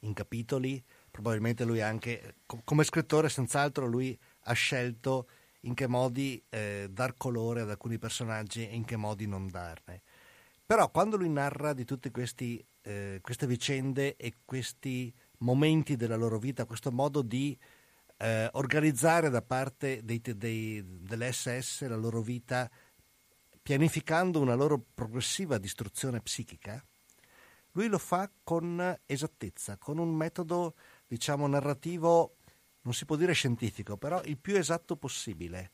in capitoli, probabilmente lui anche, come scrittore senz'altro lui ha scelto in che modi eh, dar colore ad alcuni personaggi e in che modi non darne. Però quando lui narra di tutte eh, queste vicende e questi momenti della loro vita, questo modo di eh, organizzare da parte dei, dei, delle SS la loro vita, pianificando una loro progressiva distruzione psichica, lui lo fa con esattezza, con un metodo diciamo, narrativo, non si può dire scientifico, però il più esatto possibile,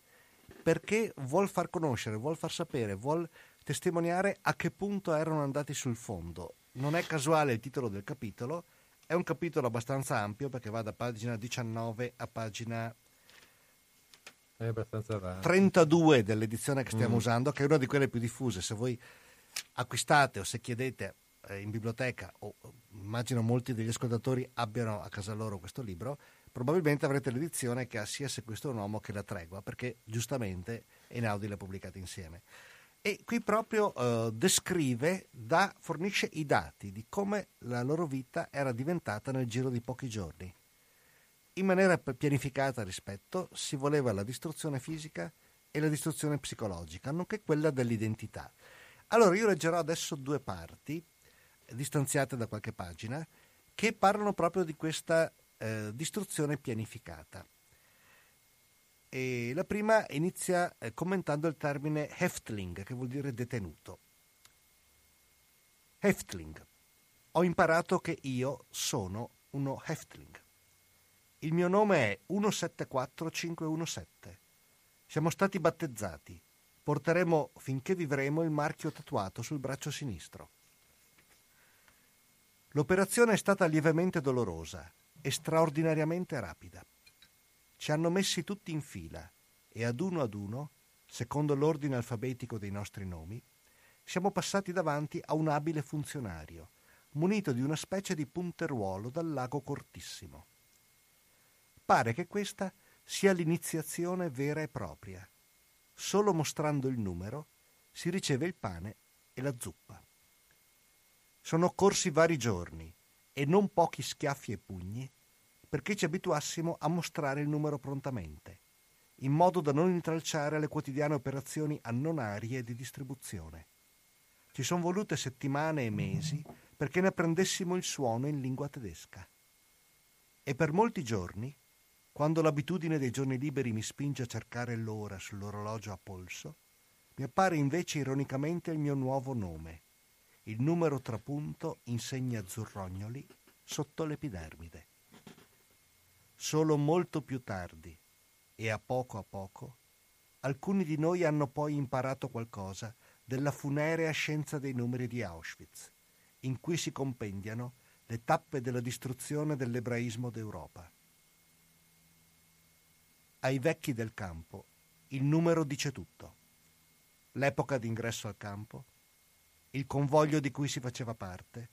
perché vuol far conoscere, vuol far sapere, vuol testimoniare a che punto erano andati sul fondo. Non è casuale il titolo del capitolo, è un capitolo abbastanza ampio perché va da pagina 19 a pagina 32 dell'edizione che stiamo mm. usando, che è una di quelle più diffuse. Se voi acquistate o se chiedete eh, in biblioteca, o immagino molti degli ascoltatori abbiano a casa loro questo libro, probabilmente avrete l'edizione che ha sia Se questo è un uomo che La tregua, perché giustamente Einaudi l'ha pubblicata insieme. E qui proprio eh, descrive, da, fornisce i dati di come la loro vita era diventata nel giro di pochi giorni. In maniera pianificata rispetto si voleva la distruzione fisica e la distruzione psicologica, nonché quella dell'identità. Allora io leggerò adesso due parti distanziate da qualche pagina, che parlano proprio di questa eh, distruzione pianificata. E la prima inizia eh, commentando il termine Heftling, che vuol dire detenuto. Heftling. Ho imparato che io sono uno Heftling. Il mio nome è 174517. Siamo stati battezzati. Porteremo finché vivremo il marchio tatuato sul braccio sinistro. L'operazione è stata lievemente dolorosa e straordinariamente rapida. Ci hanno messi tutti in fila e ad uno ad uno, secondo l'ordine alfabetico dei nostri nomi, siamo passati davanti a un abile funzionario, munito di una specie di punteruolo dal lago cortissimo. Pare che questa sia l'iniziazione vera e propria. Solo mostrando il numero si riceve il pane e la zuppa. Sono occorsi vari giorni e non pochi schiaffi e pugni perché ci abituassimo a mostrare il numero prontamente, in modo da non intralciare le quotidiane operazioni annonarie di distribuzione. Ci sono volute settimane e mesi perché ne apprendessimo il suono in lingua tedesca. E per molti giorni, quando l'abitudine dei giorni liberi mi spinge a cercare l'ora sull'orologio a polso, mi appare invece ironicamente il mio nuovo nome, il numero trapunto in segni azzurrognoli sotto l'epidermide. Solo molto più tardi, e a poco a poco, alcuni di noi hanno poi imparato qualcosa della funerea scienza dei numeri di Auschwitz, in cui si compendiano le tappe della distruzione dell'ebraismo d'Europa. Ai vecchi del campo il numero dice tutto. L'epoca d'ingresso al campo, il convoglio di cui si faceva parte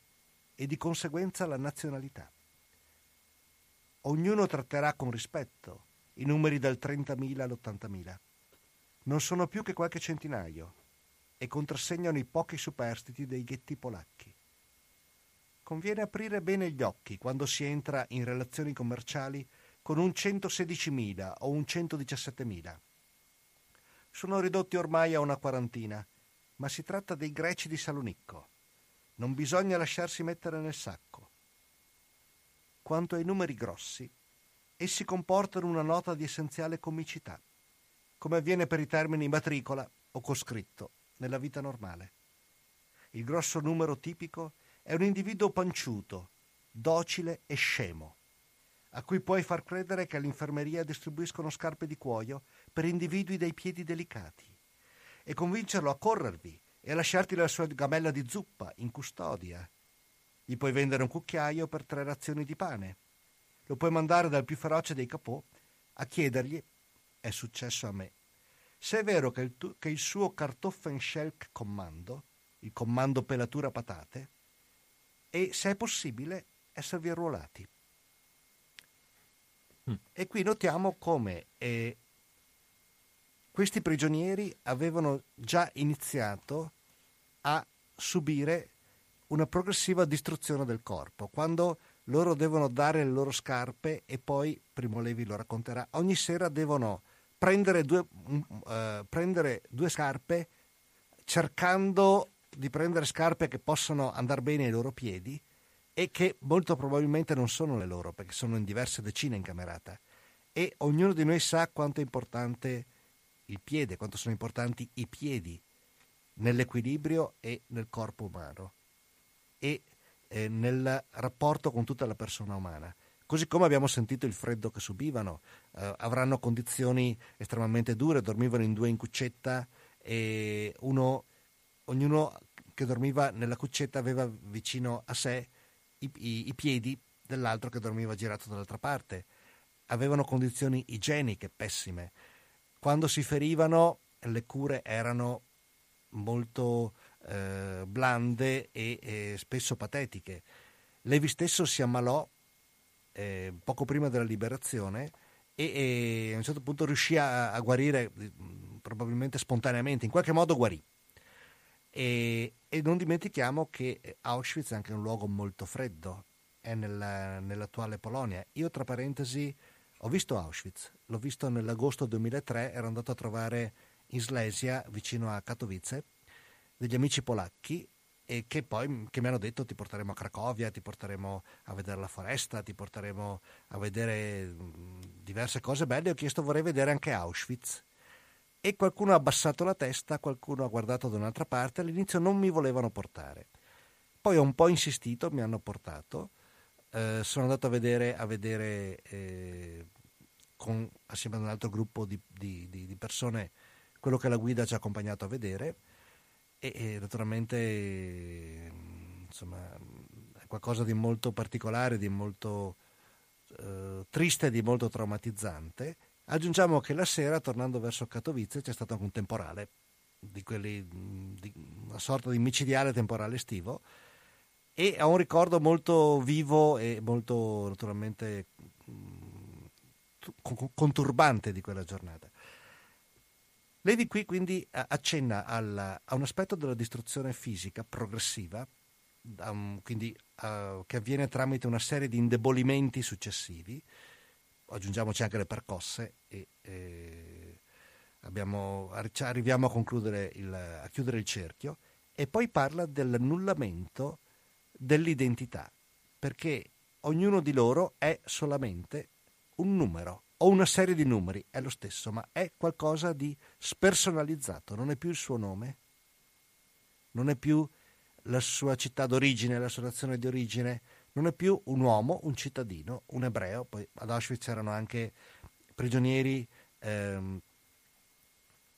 e di conseguenza la nazionalità. ognuno tratterà con rispetto i numeri dal 30.000 all'80.000. Non sono più che qualche centinaio e contrassegnano i pochi superstiti dei ghetti polacchi. Conviene aprire bene gli occhi quando si entra in relazioni commerciali con un 116.000 o un 117.000. Sono ridotti ormai a una quarantina, ma si tratta dei greci di Salonicco. Non bisogna lasciarsi mettere nel sacco. Quanto ai numeri grossi, essi comportano una nota di essenziale comicità, come avviene per i termini matricola o coscritto nella vita normale. Il grosso numero tipico è un individuo panciuto, docile e scemo, a cui puoi far credere che all'infermeria distribuiscono scarpe di cuoio per individui dai piedi delicati e convincerlo a corrervi e a lasciarti la sua gamella di zuppa in custodia. Gli puoi vendere un cucchiaio per tre razioni di pane. Lo puoi mandare dal più feroce dei capò a chiedergli, è successo a me, se è vero che il, tu- che il suo Kartoffelschelk comando, il comando pelatura patate, e se è possibile esservi arruolati. Mm. E qui notiamo come eh, questi prigionieri avevano già iniziato a subire una progressiva distruzione del corpo. Quando loro devono dare le loro scarpe e poi, Primo Levi lo racconterà, ogni sera devono prendere due, uh, prendere due scarpe cercando di prendere scarpe che possano andare bene ai loro piedi e che molto probabilmente non sono le loro perché sono in diverse decine in camerata e ognuno di noi sa quanto è importante il piede, quanto sono importanti i piedi nell'equilibrio e nel corpo umano e eh, nel rapporto con tutta la persona umana. Così come abbiamo sentito il freddo che subivano, eh, avranno condizioni estremamente dure, dormivano in due in cuccetta e uno ognuno che dormiva nella cuccetta aveva vicino a sé i, i, i piedi dell'altro che dormiva girato dall'altra parte. Avevano condizioni igieniche pessime. Quando si ferivano le cure erano molto eh, blande e, e, spesso patetiche. Levi stesso si ammalò eh, poco prima della liberazione e, e, a un certo punto riuscì a, a guarire probabilmente spontaneamente, in qualche modo guarì. E, e, non dimentichiamo che Auschwitz è anche un luogo molto freddo, è nella, nell'attuale Polonia. Io, tra parentesi, ho visto Auschwitz, l'ho visto nell'agosto 2003, ero andato a trovare in Slesia, vicino a Katowice, degli amici polacchi e che poi che mi hanno detto ti porteremo a Cracovia, ti porteremo a vedere la foresta, ti porteremo a vedere diverse cose belle. Ho chiesto vorrei vedere anche Auschwitz e qualcuno ha abbassato la testa, qualcuno ha guardato da un'altra parte, all'inizio non mi volevano portare. Poi ho un po' insistito, mi hanno portato, eh, sono andato a vedere, a vedere eh, con, assieme ad un altro gruppo di, di, di, persone quello che la guida ci ha accompagnato a vedere e, e naturalmente insomma, è qualcosa di molto particolare, di molto eh, triste di molto traumatizzante. Aggiungiamo che la sera, tornando verso Katowice, c'è stato anche un temporale, di quelli, di una sorta di micidiale temporale estivo, e ha un ricordo molto vivo e molto naturalmente conturbante di quella giornata. Levi qui quindi accenna alla, a un aspetto della distruzione fisica progressiva, um, quindi, uh, che avviene tramite una serie di indebolimenti successivi, aggiungiamoci anche le percosse e eh, abbiamo, arriviamo a, il, a chiudere il cerchio e poi parla dell'annullamento dell'identità, perché ognuno di loro è solamente un numero o una serie di numeri, è lo stesso, ma è qualcosa di spersonalizzato, non è più il suo nome, non è più la sua città d'origine, la sua nazione di origine, non è più un uomo, un cittadino, un ebreo, poi ad Auschwitz erano anche prigionieri ehm,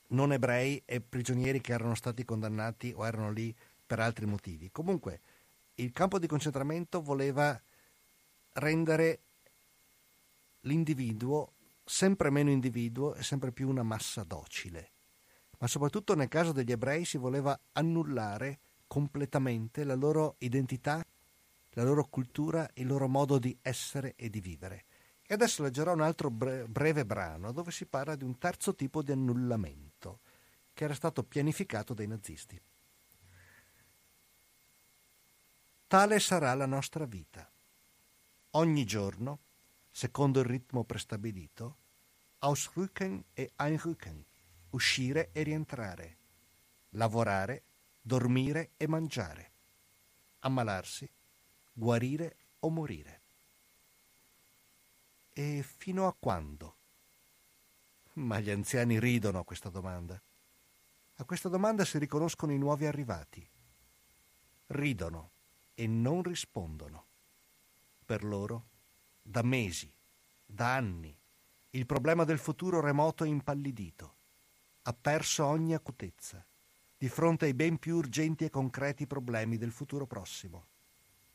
non ebrei e prigionieri che erano stati condannati o erano lì per altri motivi. Comunque il campo di concentramento voleva rendere l'individuo sempre meno individuo e sempre più una massa docile. Ma soprattutto nel caso degli ebrei si voleva annullare completamente la loro identità la loro cultura, il loro modo di essere e di vivere. E adesso leggerò un altro breve brano dove si parla di un terzo tipo di annullamento che era stato pianificato dai nazisti. Tale sarà la nostra vita. Ogni giorno, secondo il ritmo prestabilito, ausrücken e einrücken, uscire e rientrare, lavorare, dormire e mangiare, ammalarsi, guarire o morire. E fino a quando? Ma gli anziani ridono a questa domanda. A questa domanda si riconoscono i nuovi arrivati. Ridono e non rispondono. Per loro, da mesi, da anni, il problema del futuro remoto è impallidito, ha perso ogni acutezza, di fronte ai ben più urgenti e concreti problemi del futuro prossimo.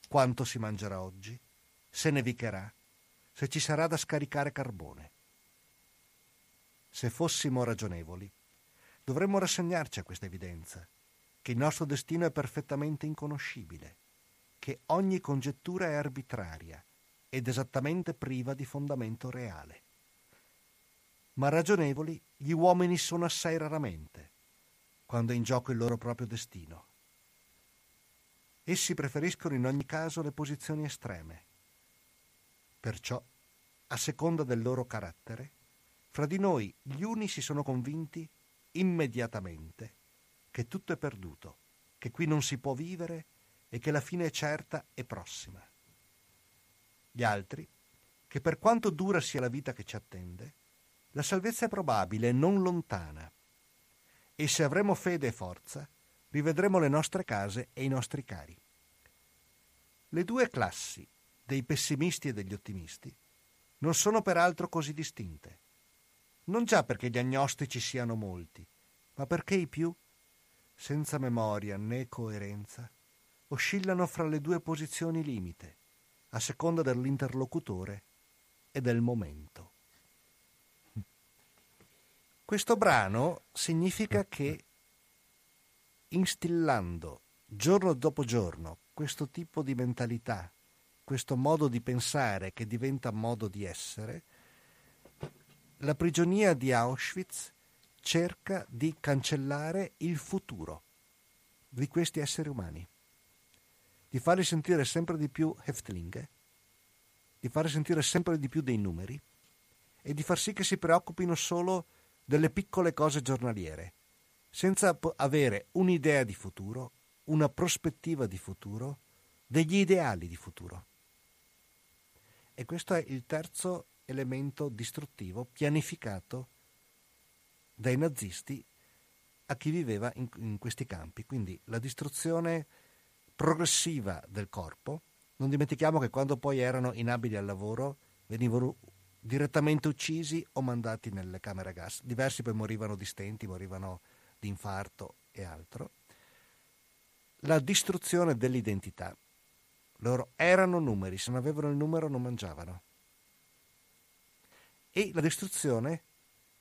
Quanto si mangerà oggi? Se nevicherà? Se ci sarà da scaricare carbone? Se fossimo ragionevoli, dovremmo rassegnarci a questa evidenza, che il nostro destino è perfettamente inconoscibile che ogni congettura è arbitraria ed esattamente priva di fondamento reale. Ma ragionevoli gli uomini sono assai raramente, quando è in gioco il loro proprio destino. Essi preferiscono in ogni caso le posizioni estreme. Perciò, a seconda del loro carattere, fra di noi gli uni si sono convinti immediatamente che tutto è perduto, che qui non si può vivere e che la fine è certa e prossima. Gli altri, che per quanto dura sia la vita che ci attende, la salvezza è probabile e non lontana. E se avremo fede e forza, rivedremo le nostre case e i nostri cari. Le due classi, dei pessimisti e degli ottimisti, non sono peraltro così distinte. Non già perché gli agnostici siano molti, ma perché i più, senza memoria né coerenza, oscillano fra le due posizioni limite, a seconda dell'interlocutore e del momento. Questo brano significa che instillando giorno dopo giorno questo tipo di mentalità, questo modo di pensare che diventa modo di essere, la prigionia di Auschwitz cerca di cancellare il futuro di questi esseri umani di farli sentire sempre di più Häftlinge, di farli sentire sempre di più dei numeri e di far sì che si preoccupino solo delle piccole cose giornaliere, senza avere un'idea di futuro, una prospettiva di futuro, degli ideali di futuro. E questo è il terzo elemento distruttivo pianificato dai nazisti a chi viveva in, in questi campi. Quindi la distruzione progressiva del corpo. Non dimentichiamo che quando poi erano inabili al lavoro venivano direttamente uccisi o mandati nelle camere a gas. Diversi poi morivano di stenti, morivano di infarto e altro. La distruzione dell'identità. Loro erano numeri, se non avevano il numero non mangiavano. E la distruzione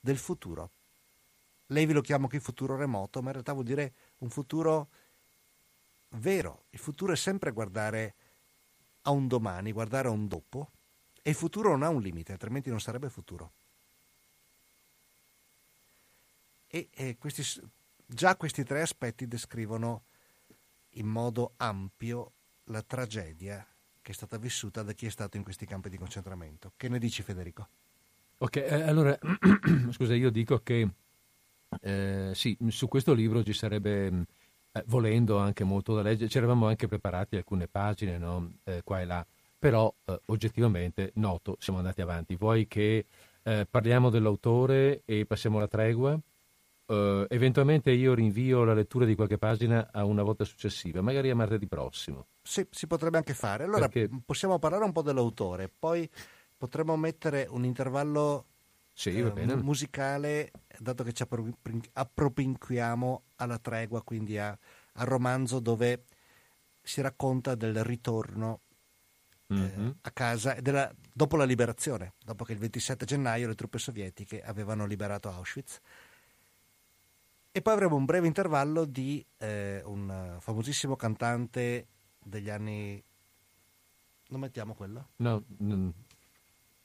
del futuro. Lei vi lo chiama qui futuro remoto, ma in realtà vuol dire un futuro vero, il futuro è sempre guardare a un domani, guardare a un dopo e il futuro non ha un limite, altrimenti non sarebbe futuro. E, e questi, già questi tre aspetti descrivono in modo ampio la tragedia che è stata vissuta da chi è stato in questi campi di concentramento. Che ne dici Federico? Ok, eh, allora, scusa, io dico che eh, sì, su questo libro ci sarebbe eh, volendo anche molto da leggere, ci eravamo anche preparati alcune pagine no? eh, qua e là, però eh, oggettivamente noto, siamo andati avanti. Vuoi che eh, parliamo dell'autore e passiamo alla tregua? Uh, eventualmente io rinvio la lettura di qualche pagina a una volta successiva, magari a martedì prossimo. Sì, si potrebbe anche fare. Allora Perché... possiamo parlare un po' dell'autore, poi potremmo mettere un intervallo sì, eh, musicale, dato che ci appropinquiamo alla tregua, quindi a, al romanzo dove si racconta del ritorno mm-hmm. eh, a casa della, dopo la liberazione, dopo che il 27 gennaio le truppe sovietiche avevano liberato Auschwitz. E poi avremo un breve intervallo di eh, un famosissimo cantante degli anni... Non mettiamo quello? No, n-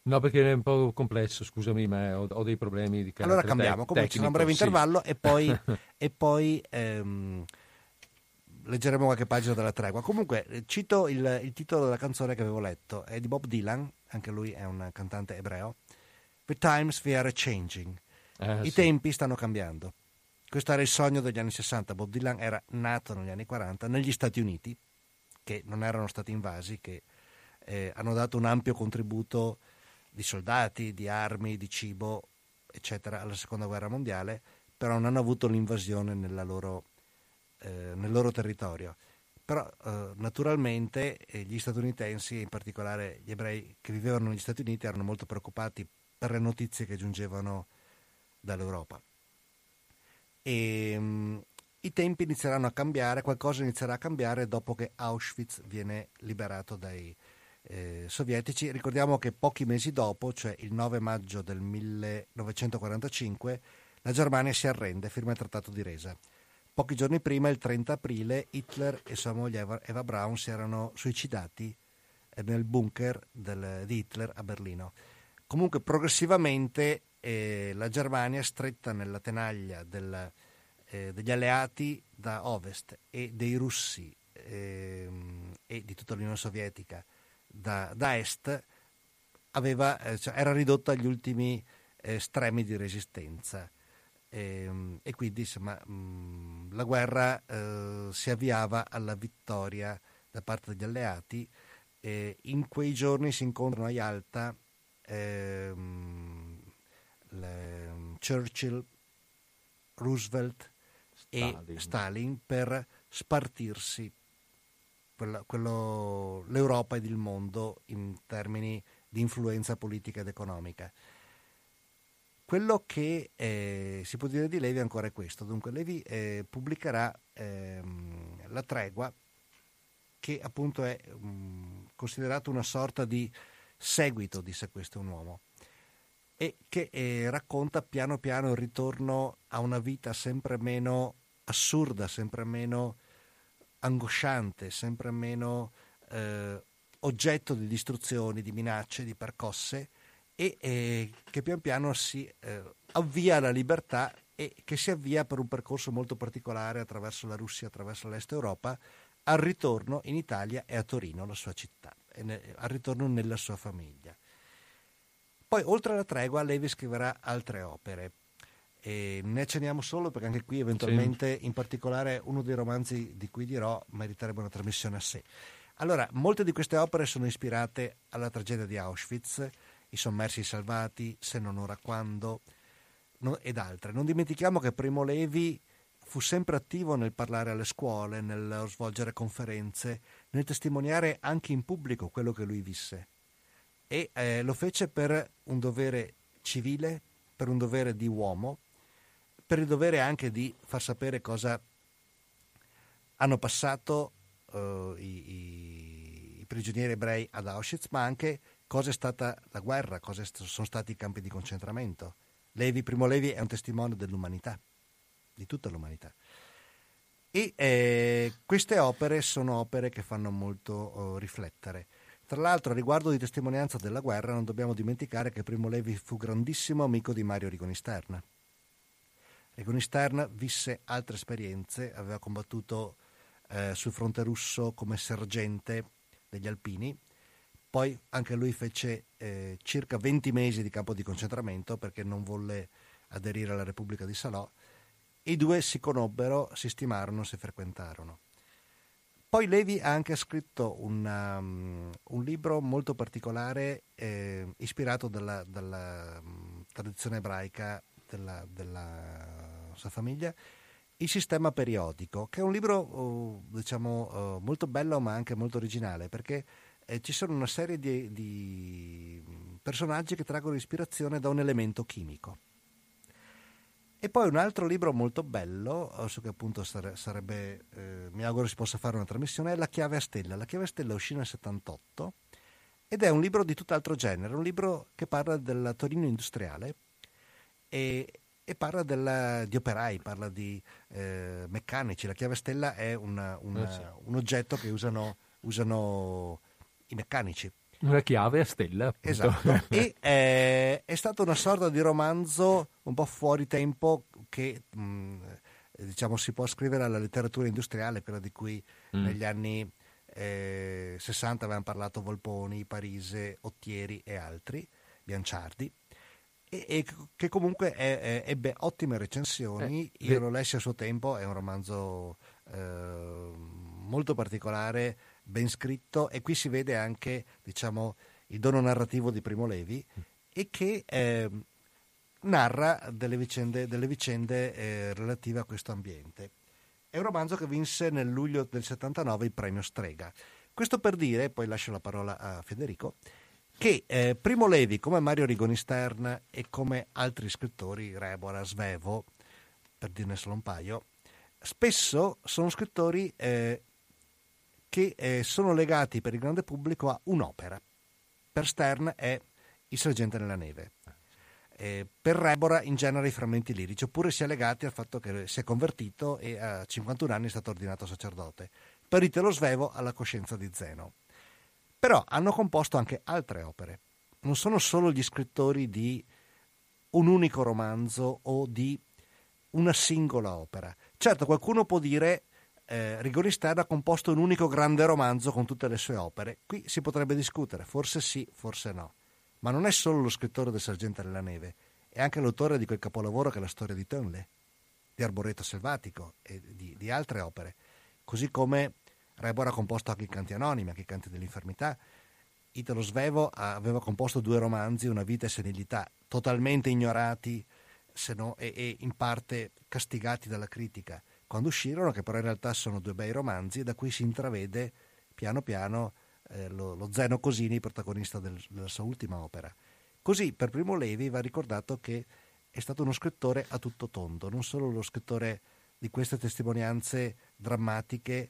No, perché è un po' complesso, scusami, ma ho, ho dei problemi di carattere Allora cambiamo, comunque ci sarà un breve sì. intervallo e poi, e poi ehm, leggeremo qualche pagina della tregua. Comunque eh, cito il, il titolo della canzone che avevo letto, è di Bob Dylan, anche lui è un cantante ebreo. The times we are changing. Eh, I sì. tempi stanno cambiando. Questo era il sogno degli anni 60. Bob Dylan era nato negli anni 40 negli Stati Uniti, che non erano stati invasi, che eh, hanno dato un ampio contributo di soldati, di armi, di cibo, eccetera, alla seconda guerra mondiale, però non hanno avuto l'invasione loro, eh, nel loro territorio. Però eh, naturalmente eh, gli statunitensi, in particolare gli ebrei che vivevano negli Stati Uniti, erano molto preoccupati per le notizie che giungevano dall'Europa. E, mh, I tempi inizieranno a cambiare, qualcosa inizierà a cambiare dopo che Auschwitz viene liberato dai eh, sovietici. Ricordiamo che pochi mesi dopo, cioè il 9 maggio del 1945, la Germania si arrende, firma il trattato di resa. Pochi giorni prima, il 30 aprile, Hitler e sua moglie Eva, Braun si erano suicidati eh, nel bunker del- di Hitler a Berlino. Comunque progressivamente eh, la Germania, stretta nella tenaglia del- eh, degli alleati da ovest e dei russi ehm, e di tutta l'Unione Sovietica da, da est, aveva, eh, cioè, era ridotta agli ultimi eh, stremi di resistenza. Ehm, e quindi insomma, mh, la guerra eh, si avviava alla vittoria da parte degli alleati. E in quei giorni si incontrano a Yalta ehm, le- Churchill, Roosevelt Stalin. e Stalin per spartirsi quella- quello- l'Europa ed il mondo in termini di influenza politica ed economica. Quello che eh, si può dire di Levi ancora è questo. Dunque, Levi eh, pubblicherà ehm, La tregua, che appunto è mm, considerato una sorta di seguito di Se questo è un uomo, e che eh, racconta piano piano il ritorno a una vita sempre meno assurda, sempre meno angosciante, sempre meno eh, oggetto di distruzioni, di minacce, di percosse e eh, che pian piano si eh, avvia alla libertà e che si avvia per un percorso molto particolare attraverso la Russia, attraverso l'Est Europa, al ritorno in Italia e a Torino, la sua città, ne- al ritorno nella sua famiglia. Poi, oltre alla tregua, Levi scriverà altre opere. E ne accenniamo solo perché anche qui eventualmente, in particolare uno dei romanzi di cui dirò, meriterebbe una trasmissione a sé. Allora, molte di queste opere sono ispirate alla tragedia di Auschwitz, I sommersi salvati, Se non ora quando, no- ed altre. Non dimentichiamo che Primo Levi fu sempre attivo nel parlare alle scuole, nel svolgere conferenze, nel testimoniare anche in pubblico quello che lui visse. E eh, lo fece per un dovere civile, per un dovere di uomo, per il dovere anche di far sapere cosa hanno passato eh, i, i- prigionieri ebrei ad Auschwitz, ma anche cosa è stata la guerra, cosa st- sono stati i campi di concentramento. Levi, Primo Levi è un testimone dell'umanità, di tutta l'umanità. E eh, queste opere sono opere che fanno molto eh, riflettere. Tra l'altro, a riguardo di testimonianza della guerra, non dobbiamo dimenticare che Primo Levi fu grandissimo amico di Mario Rigoni Stern. Rigoni Stern visse altre esperienze, aveva combattuto eh, sul fronte russo come sergente degli alpini, poi anche lui fece eh, circa 20 mesi di campo di concentramento perché non volle aderire alla Repubblica di Salò. I due si conobbero, si stimarono, si frequentarono. Poi Levi ha anche scritto una, um, un libro molto particolare eh, ispirato dalla, dalla um, tradizione ebraica della, della sua famiglia, Il sistema periodico, che è un libro oh, diciamo, oh, molto bello ma anche molto originale perché eh, ci sono una serie di, di personaggi che traggono ispirazione da un elemento chimico. E poi un altro libro molto bello, eh, su che appunto sare- sarebbe, eh, mi auguro si possa fare una trasmissione, è La chiave a stella. La chiave a stella uscì nel 78 ed è un libro di tutt'altro genere, un libro che parla del Torino industriale e, e parla della- di operai, parla di eh, meccanici. La chiave a stella è una- una- Eh sì. un oggetto che usano, usano i meccanici. Una chiave a stella. Appunto. Esatto. e eh, è stato una sorta di romanzo un po' fuori tempo che mh, diciamo, si può scrivere alla letteratura industriale, quella di cui mm. negli anni eh, 60 avevano parlato Volponi, Parise, Ottieri e altri, Bianciardi. E, e che comunque è, è, ebbe ottime recensioni. Eh, Io lo lessi a suo tempo, è un romanzo eh, molto particolare, ben scritto, e qui si vede anche diciamo, il dono narrativo di Primo Levi e che eh, narra delle vicende, delle vicende eh, relative a questo ambiente. È un romanzo che vinse nel luglio del 79 il premio Strega. Questo per dire, poi lascio la parola a Federico, che eh, Primo Levi, come Mario Rigoni Stern e come altri scrittori, Rebora, Svevo, per dirne solo un paio, spesso sono scrittori eh, che eh, sono legati per il grande pubblico a un'opera. Per Stern è Il sergente nella neve. Eh, per Rebora in genere i frammenti lirici, oppure si è legati al fatto che si è convertito e a 51 anni è stato ordinato sacerdote. Per Italo Svevo alla coscienza di Zeno. Però hanno composto anche altre opere. Non sono solo gli scrittori di un unico romanzo o di una singola opera. Certo, qualcuno può dire eh, Rigoni Stern ha composto un unico grande romanzo con tutte le sue opere. Qui si potrebbe discutere, forse sì, forse no. Ma non è solo lo scrittore del Sergente della Neve, è anche l'autore di quel capolavoro che è la storia di Tönle, di Arboreto Selvatico e di, di altre opere. Così come Rebor ha composto anche i canti anonimi, anche i canti dell'infermità. Italo Svevo aveva composto due romanzi, Una vita e senilità, totalmente ignorati no, e, e in parte castigati dalla critica quando uscirono, che però in realtà sono due bei romanzi, da cui si intravede piano piano eh, lo, lo, Zeno Cosini, protagonista del, della sua ultima opera. Così per Primo Levi va ricordato che è stato uno scrittore a tutto tondo, non solo lo scrittore di queste testimonianze drammatiche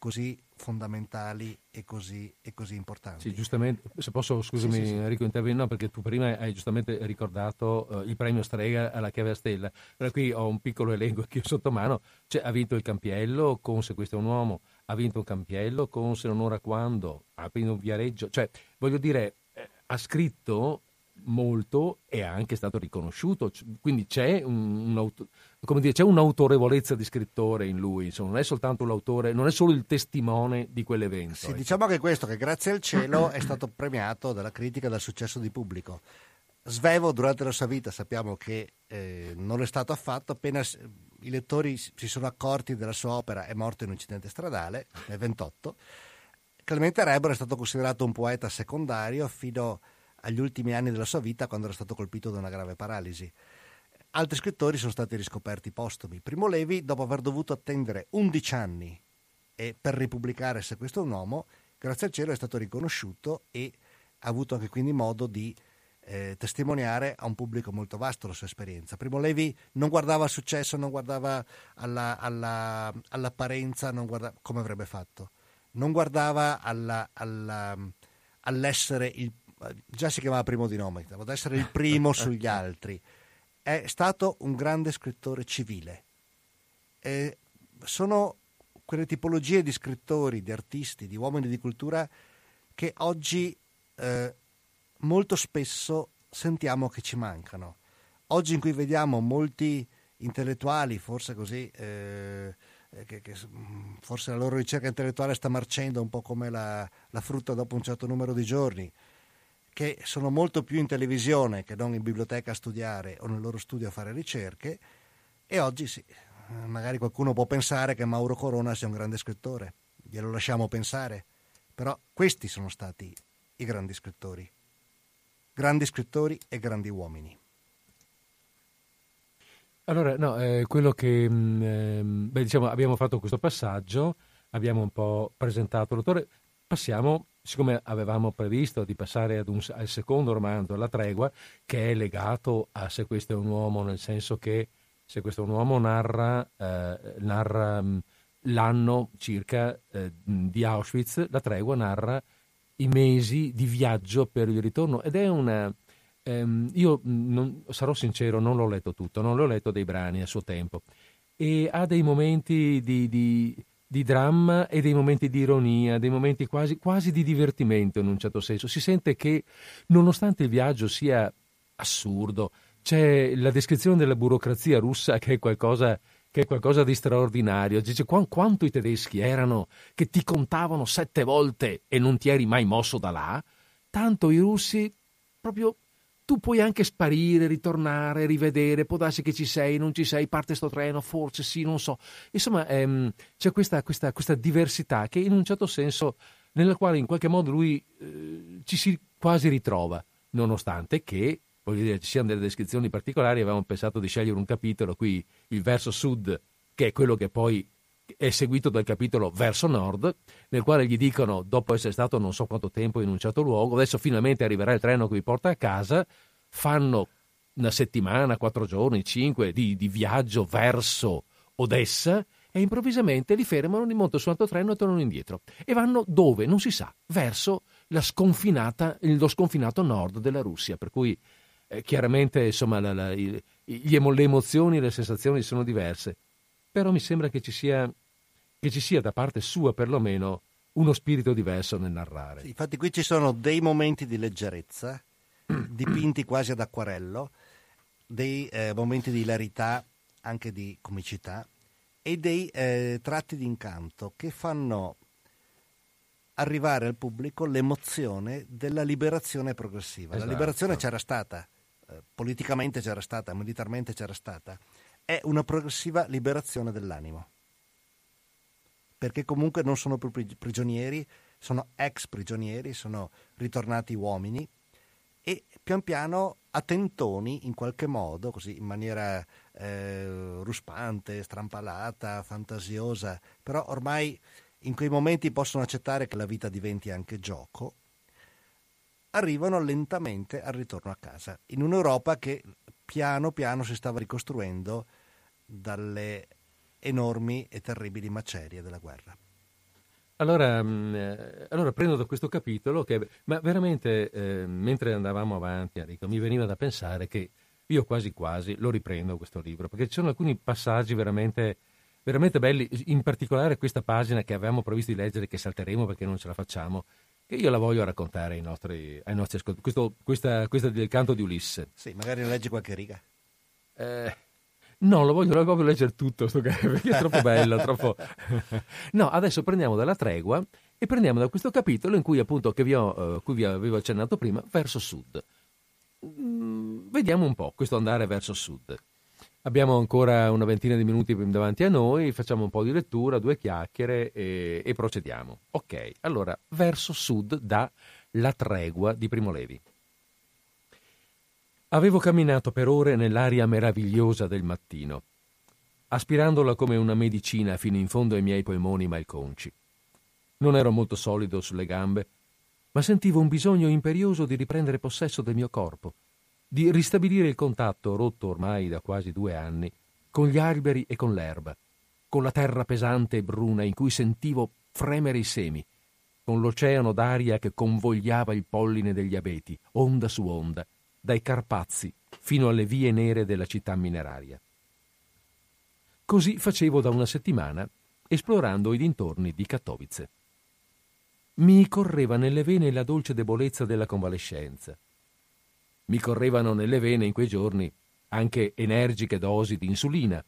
così fondamentali e così, e così, importanti. Sì, giustamente, se posso, scusami sì, sì, sì. Enrico, intervenire, no, perché tu prima hai giustamente ricordato uh, il premio Strega alla chiave a stella, però qui ho un piccolo elenco che ho sotto mano, cioè, ha vinto il Campiello con Se questo è un uomo, ha vinto un Campiello con Se non ora quando, ha vinto un Viareggio, cioè, voglio dire, eh, ha scritto molto e ha anche stato riconosciuto, quindi c'è, un, un dire, c'è un'autorevolezza di scrittore in lui, insomma, non è soltanto l'autore, non è solo il testimone di quell'evento. Sì, ecco. diciamo che questo, che grazie al cielo è stato premiato dalla critica e dal successo di pubblico. Svevo durante la sua vita sappiamo che eh, non è stato affatto, appena i lettori si sono accorti della sua opera è morto in un incidente stradale nel 28. Clemente Rebor è stato considerato un poeta secondario fino a agli ultimi anni della sua vita quando era stato colpito da una grave paralisi. Altri scrittori sono stati riscoperti postumi. Primo Levi, dopo aver dovuto attendere 11 anni per ripubblicare Se questo è un uomo, grazie al cielo è stato riconosciuto e ha avuto anche quindi modo di eh, testimoniare a un pubblico molto vasto la sua esperienza. Primo Levi non guardava al successo, non guardava alla, alla, all'apparenza, non guardava, come avrebbe fatto. Non guardava alla, all'essere il già si chiamava primo di nome, ad essere il primo sugli altri. È stato un grande scrittore civile. E sono quelle tipologie di scrittori, di artisti, di uomini di cultura che oggi eh, molto spesso sentiamo che ci mancano. Oggi in cui vediamo molti intellettuali, forse così, eh, che, che, forse la loro ricerca intellettuale sta marcendo un po' come la, la frutta dopo un certo numero di giorni, che sono molto più in televisione che non in biblioteca a studiare o nel loro studio a fare ricerche e oggi sì, magari qualcuno può pensare che Mauro Corona sia un grande scrittore, glielo lasciamo pensare, però questi sono stati i grandi scrittori, grandi scrittori e grandi uomini. Allora, no, eh, quello che, eh, beh, diciamo, abbiamo fatto questo passaggio, abbiamo un po' presentato l'autore, passiamo siccome avevamo previsto di passare un, al secondo romanzo, La tregua, che è legato a Se questo è un uomo, nel senso che Se questo è un uomo narra, eh, narra mm, l'anno circa eh, di Auschwitz, La tregua narra i mesi di viaggio per il ritorno ed è una... Ehm, io non, sarò sincero, non l'ho letto tutto, non l'ho letto dei brani a suo tempo. E ha dei momenti di, di di dramma e dei momenti di ironia, dei momenti quasi, quasi di divertimento in un certo senso. Si sente che nonostante il viaggio sia assurdo, c'è la descrizione della burocrazia russa che è qualcosa, che è qualcosa di straordinario. Dice quanto i tedeschi erano che ti contavano sette volte e non ti eri mai mosso da là, tanto i russi proprio tu puoi anche sparire, ritornare, rivedere, può darsi che ci sei, non ci sei, parte sto treno, forse sì, non so. Insomma, ehm, c'è questa, questa, questa, diversità che in un certo senso, nella quale in qualche modo lui eh, ci si quasi ritrova, nonostante che, voglio dire, ci siano delle descrizioni particolari, avevamo pensato di scegliere un capitolo, qui il verso sud, che è quello che poi è seguito dal capitolo verso nord, nel quale gli dicono, dopo essere stato non so quanto tempo in un certo luogo, adesso finalmente arriverà il treno che vi porta a casa, fanno una settimana, quattro giorni, cinque di, di viaggio verso Odessa e improvvisamente li fermano, li montano su un altro treno e tornano indietro. E vanno dove? Non si sa, verso lo sconfinato nord della Russia, per cui eh, chiaramente insomma, la, la, i, gli, le emozioni e le sensazioni sono diverse, però mi sembra che ci sia che ci sia da parte sua perlomeno uno spirito diverso nel narrare. Sì, infatti qui ci sono dei momenti di leggerezza, dipinti quasi ad acquarello, dei eh, momenti di hilarità, anche di comicità, e dei eh, tratti di incanto che fanno arrivare al pubblico l'emozione della liberazione progressiva. Esatto. La liberazione c'era stata, eh, politicamente c'era stata, militarmente c'era stata, è una progressiva liberazione dell'animo perché comunque non sono più prigionieri, sono ex prigionieri, sono ritornati uomini e pian piano a tentoni in qualche modo, così in maniera eh, ruspante, strampalata, fantasiosa, però ormai in quei momenti possono accettare che la vita diventi anche gioco, arrivano lentamente al ritorno a casa, in un'Europa che piano piano si stava ricostruendo dalle enormi e terribili macerie della guerra. Allora, mh, eh, allora, prendo da questo capitolo che, ma veramente, eh, mentre andavamo avanti, Enrico, mi veniva da pensare che io quasi quasi lo riprendo questo libro, perché ci sono alcuni passaggi veramente, veramente belli, in particolare questa pagina che avevamo previsto di leggere, che salteremo perché non ce la facciamo, che io la voglio raccontare ai nostri, ai nostri ascoltatori. questa, questa del canto di Ulisse. Sì, magari leggi qualche riga. Eh, No, lo voglio proprio leggere tutto, perché è troppo bello, troppo... No, adesso prendiamo dalla tregua e prendiamo da questo capitolo in cui appunto, che vi, ho, uh, cui vi avevo accennato prima, verso sud. Mm, vediamo un po' questo andare verso sud. Abbiamo ancora una ventina di minuti davanti a noi, facciamo un po' di lettura, due chiacchiere e, e procediamo. Ok, allora, verso sud da La tregua di Primo Levi. Avevo camminato per ore nell'aria meravigliosa del mattino, aspirandola come una medicina fino in fondo ai miei polmoni malconci. Non ero molto solido sulle gambe, ma sentivo un bisogno imperioso di riprendere possesso del mio corpo, di ristabilire il contatto, rotto ormai da quasi due anni, con gli alberi e con l'erba, con la terra pesante e bruna in cui sentivo fremere i semi, con l'oceano d'aria che convogliava il polline degli abeti, onda su onda, dai Carpazi fino alle vie nere della città mineraria. Così facevo da una settimana, esplorando i dintorni di Katowice. Mi correva nelle vene la dolce debolezza della convalescenza. Mi correvano nelle vene in quei giorni anche energiche dosi di insulina,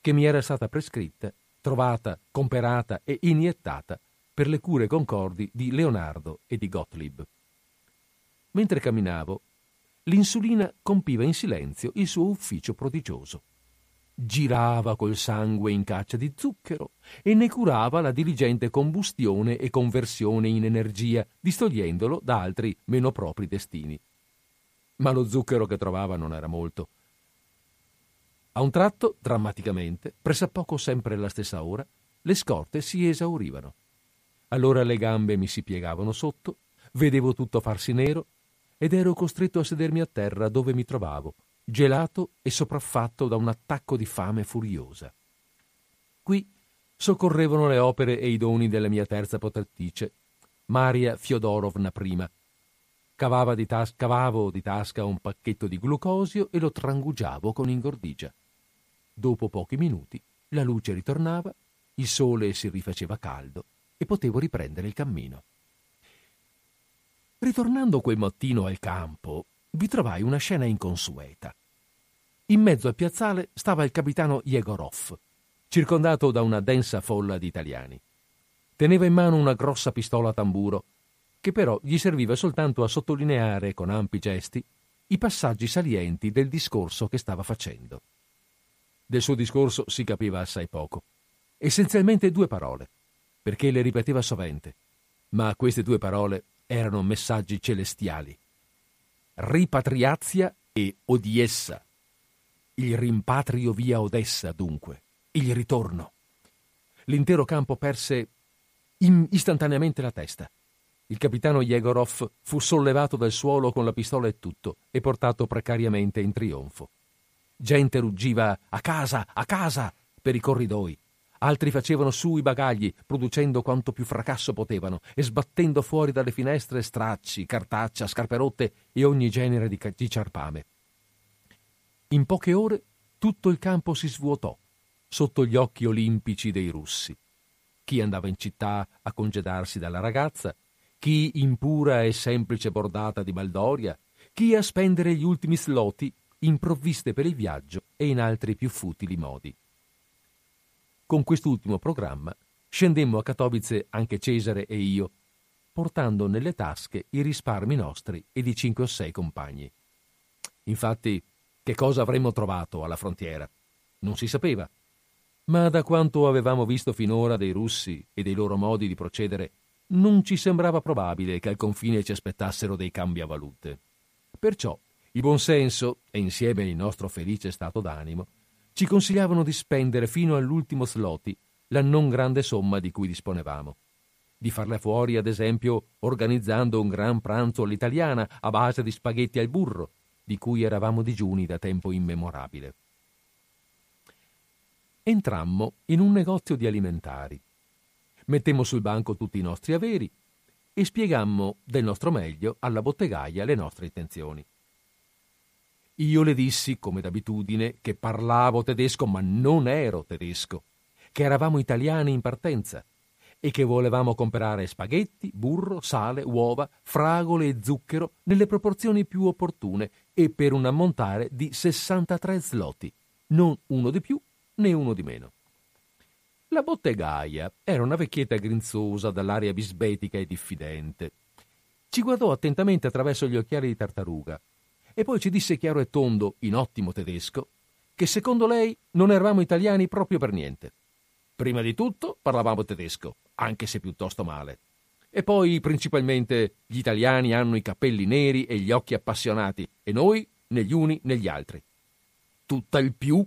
che mi era stata prescritta, trovata, comperata e iniettata per le cure concordi di Leonardo e di Gottlieb. Mentre camminavo, l'insulina compiva in silenzio il suo ufficio prodigioso. Girava col sangue in caccia di zucchero e ne curava la diligente combustione e conversione in energia, distogliendolo da altri meno propri destini. Ma lo zucchero che trovava non era molto. A un tratto, drammaticamente, pressappoco sempre alla stessa ora, le scorte si esaurivano. Allora le gambe mi si piegavano sotto, vedevo tutto farsi nero ed ero costretto a sedermi a terra dove mi trovavo, gelato e sopraffatto da un attacco di fame furiosa. Qui soccorrevano le opere e i doni della mia terza potatrice, Maria Fiodorovna prima. Di tas- cavavo di tasca un pacchetto di glucosio e lo trangugiavo con ingordigia. Dopo pochi minuti la luce ritornava, il sole si rifaceva caldo e potevo riprendere il cammino. Ritornando quel mattino al campo, vi trovai una scena inconsueta. In mezzo al piazzale stava il capitano Jegorov, circondato da una densa folla di italiani. Teneva in mano una grossa pistola a tamburo, che però gli serviva soltanto a sottolineare con ampi gesti i passaggi salienti del discorso che stava facendo. Del suo discorso si capiva assai poco. Essenzialmente due parole, perché le ripeteva sovente, ma queste due parole erano messaggi celestiali. Ripatriazia e Odiessa. Il rimpatrio via Odessa, dunque, il ritorno. L'intero campo perse istantaneamente la testa. Il capitano Jegorov fu sollevato dal suolo con la pistola e tutto e portato precariamente in trionfo. Gente ruggiva a casa, a casa per i corridoi, Altri facevano su i bagagli, producendo quanto più fracasso potevano e sbattendo fuori dalle finestre stracci, cartaccia, scarpe rotte e ogni genere di, di ciarpame. In poche ore tutto il campo si svuotò, sotto gli occhi olimpici dei russi. Chi andava in città a congedarsi dalla ragazza, chi in pura e semplice bordata di baldoria, chi a spendere gli ultimi sloti in provviste per il viaggio e in altri più futili modi. Con quest'ultimo programma scendemmo a Katowice anche Cesare e io, portando nelle tasche i risparmi nostri e di cinque o sei compagni. Infatti, che cosa avremmo trovato alla frontiera? Non si sapeva. Ma da quanto avevamo visto finora dei russi e dei loro modi di procedere, non ci sembrava probabile che al confine ci aspettassero dei cambiavalute. Perciò il buon senso e insieme il nostro felice stato d'animo ci consigliavano di spendere fino all'ultimo sloti la non grande somma di cui disponevamo. Di farla fuori, ad esempio, organizzando un gran pranzo all'italiana a base di spaghetti al burro, di cui eravamo digiuni da tempo immemorabile. Entrammo in un negozio di alimentari. Mettemmo sul banco tutti i nostri averi e spiegammo del nostro meglio alla bottegaia le nostre intenzioni. Io le dissi, come d'abitudine, che parlavo tedesco ma non ero tedesco, che eravamo italiani in partenza e che volevamo comprare spaghetti, burro, sale, uova, fragole e zucchero nelle proporzioni più opportune e per un ammontare di 63 zlotti, non uno di più né uno di meno. La bottegaia era una vecchietta grinzosa dall'aria bisbetica e diffidente. Ci guardò attentamente attraverso gli occhiali di tartaruga e poi ci disse chiaro e tondo, in ottimo tedesco, che secondo lei non eravamo italiani proprio per niente. Prima di tutto parlavamo tedesco, anche se piuttosto male. E poi principalmente gli italiani hanno i capelli neri e gli occhi appassionati, e noi né gli uni né gli altri. Tutt'al più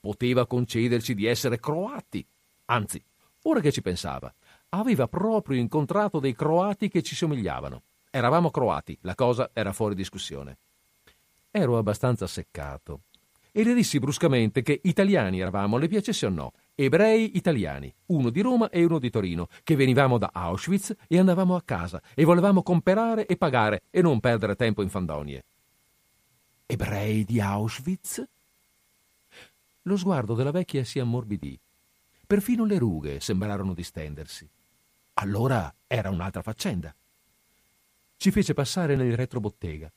poteva concederci di essere croati. Anzi, ora che ci pensava, aveva proprio incontrato dei croati che ci somigliavano. Eravamo croati, la cosa era fuori discussione. Ero abbastanza seccato e le dissi bruscamente che italiani eravamo, le piacesse o no, ebrei italiani, uno di Roma e uno di Torino, che venivamo da Auschwitz e andavamo a casa e volevamo comperare e pagare e non perdere tempo in fandonie. Ebrei di Auschwitz? Lo sguardo della vecchia si ammorbidì. Perfino le rughe sembrarono distendersi. Allora era un'altra faccenda. Ci fece passare nel retrobottega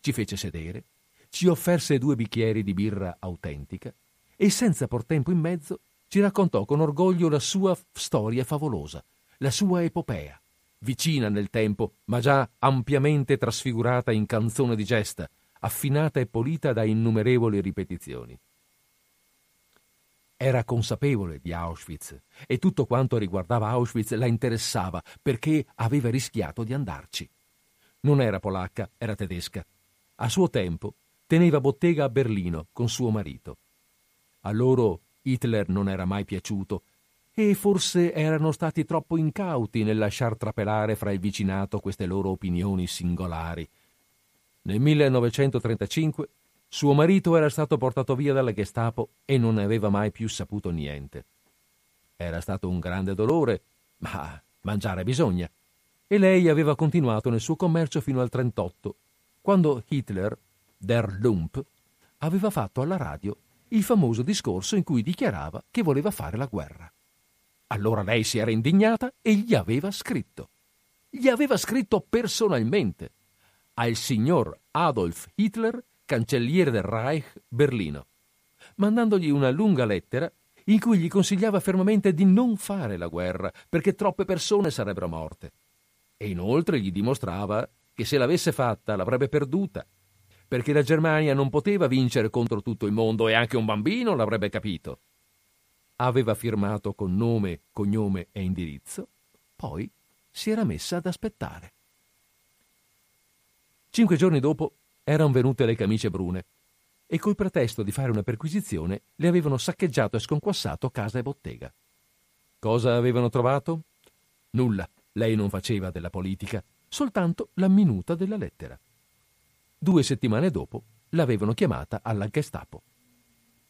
ci fece sedere, ci offerse due bicchieri di birra autentica e senza por tempo in mezzo ci raccontò con orgoglio la sua storia favolosa, la sua epopea, vicina nel tempo, ma già ampiamente trasfigurata in canzone di gesta, affinata e polita da innumerevoli ripetizioni. Era consapevole di Auschwitz e tutto quanto riguardava Auschwitz la interessava perché aveva rischiato di andarci. Non era polacca, era tedesca a suo tempo teneva bottega a Berlino con suo marito. A loro Hitler non era mai piaciuto e forse erano stati troppo incauti nel lasciar trapelare fra il vicinato queste loro opinioni singolari. Nel 1935 suo marito era stato portato via dalla Gestapo e non ne aveva mai più saputo niente. Era stato un grande dolore, ma mangiare bisogna. E lei aveva continuato nel suo commercio fino al 38 quando Hitler, der Lump, aveva fatto alla radio il famoso discorso in cui dichiarava che voleva fare la guerra. Allora lei si era indignata e gli aveva scritto. Gli aveva scritto personalmente al signor Adolf Hitler, cancelliere del Reich, Berlino, mandandogli una lunga lettera in cui gli consigliava fermamente di non fare la guerra perché troppe persone sarebbero morte. E inoltre gli dimostrava che se l'avesse fatta l'avrebbe perduta, perché la Germania non poteva vincere contro tutto il mondo e anche un bambino l'avrebbe capito. Aveva firmato con nome, cognome e indirizzo, poi si era messa ad aspettare. Cinque giorni dopo erano venute le camicie brune e col pretesto di fare una perquisizione le avevano saccheggiato e sconquassato casa e bottega. Cosa avevano trovato? Nulla. Lei non faceva della politica, soltanto la minuta della lettera. Due settimane dopo l'avevano chiamata alla Gestapo.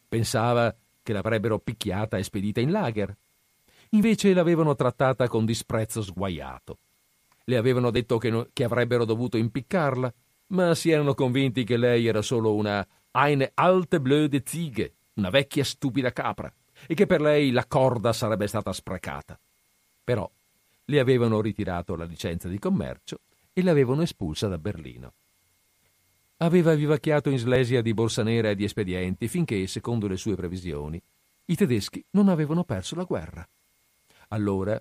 Pensava che l'avrebbero picchiata e spedita in lager. Invece l'avevano trattata con disprezzo sguaiato. Le avevano detto che, no, che avrebbero dovuto impiccarla, ma si erano convinti che lei era solo una eine alte blöde Ziege, una vecchia stupida capra, e che per lei la corda sarebbe stata sprecata. Però le avevano ritirato la licenza di commercio e l'avevano espulsa da Berlino. Aveva vivacchiato in Slesia di borsa nera e di espedienti finché, secondo le sue previsioni, i tedeschi non avevano perso la guerra. Allora,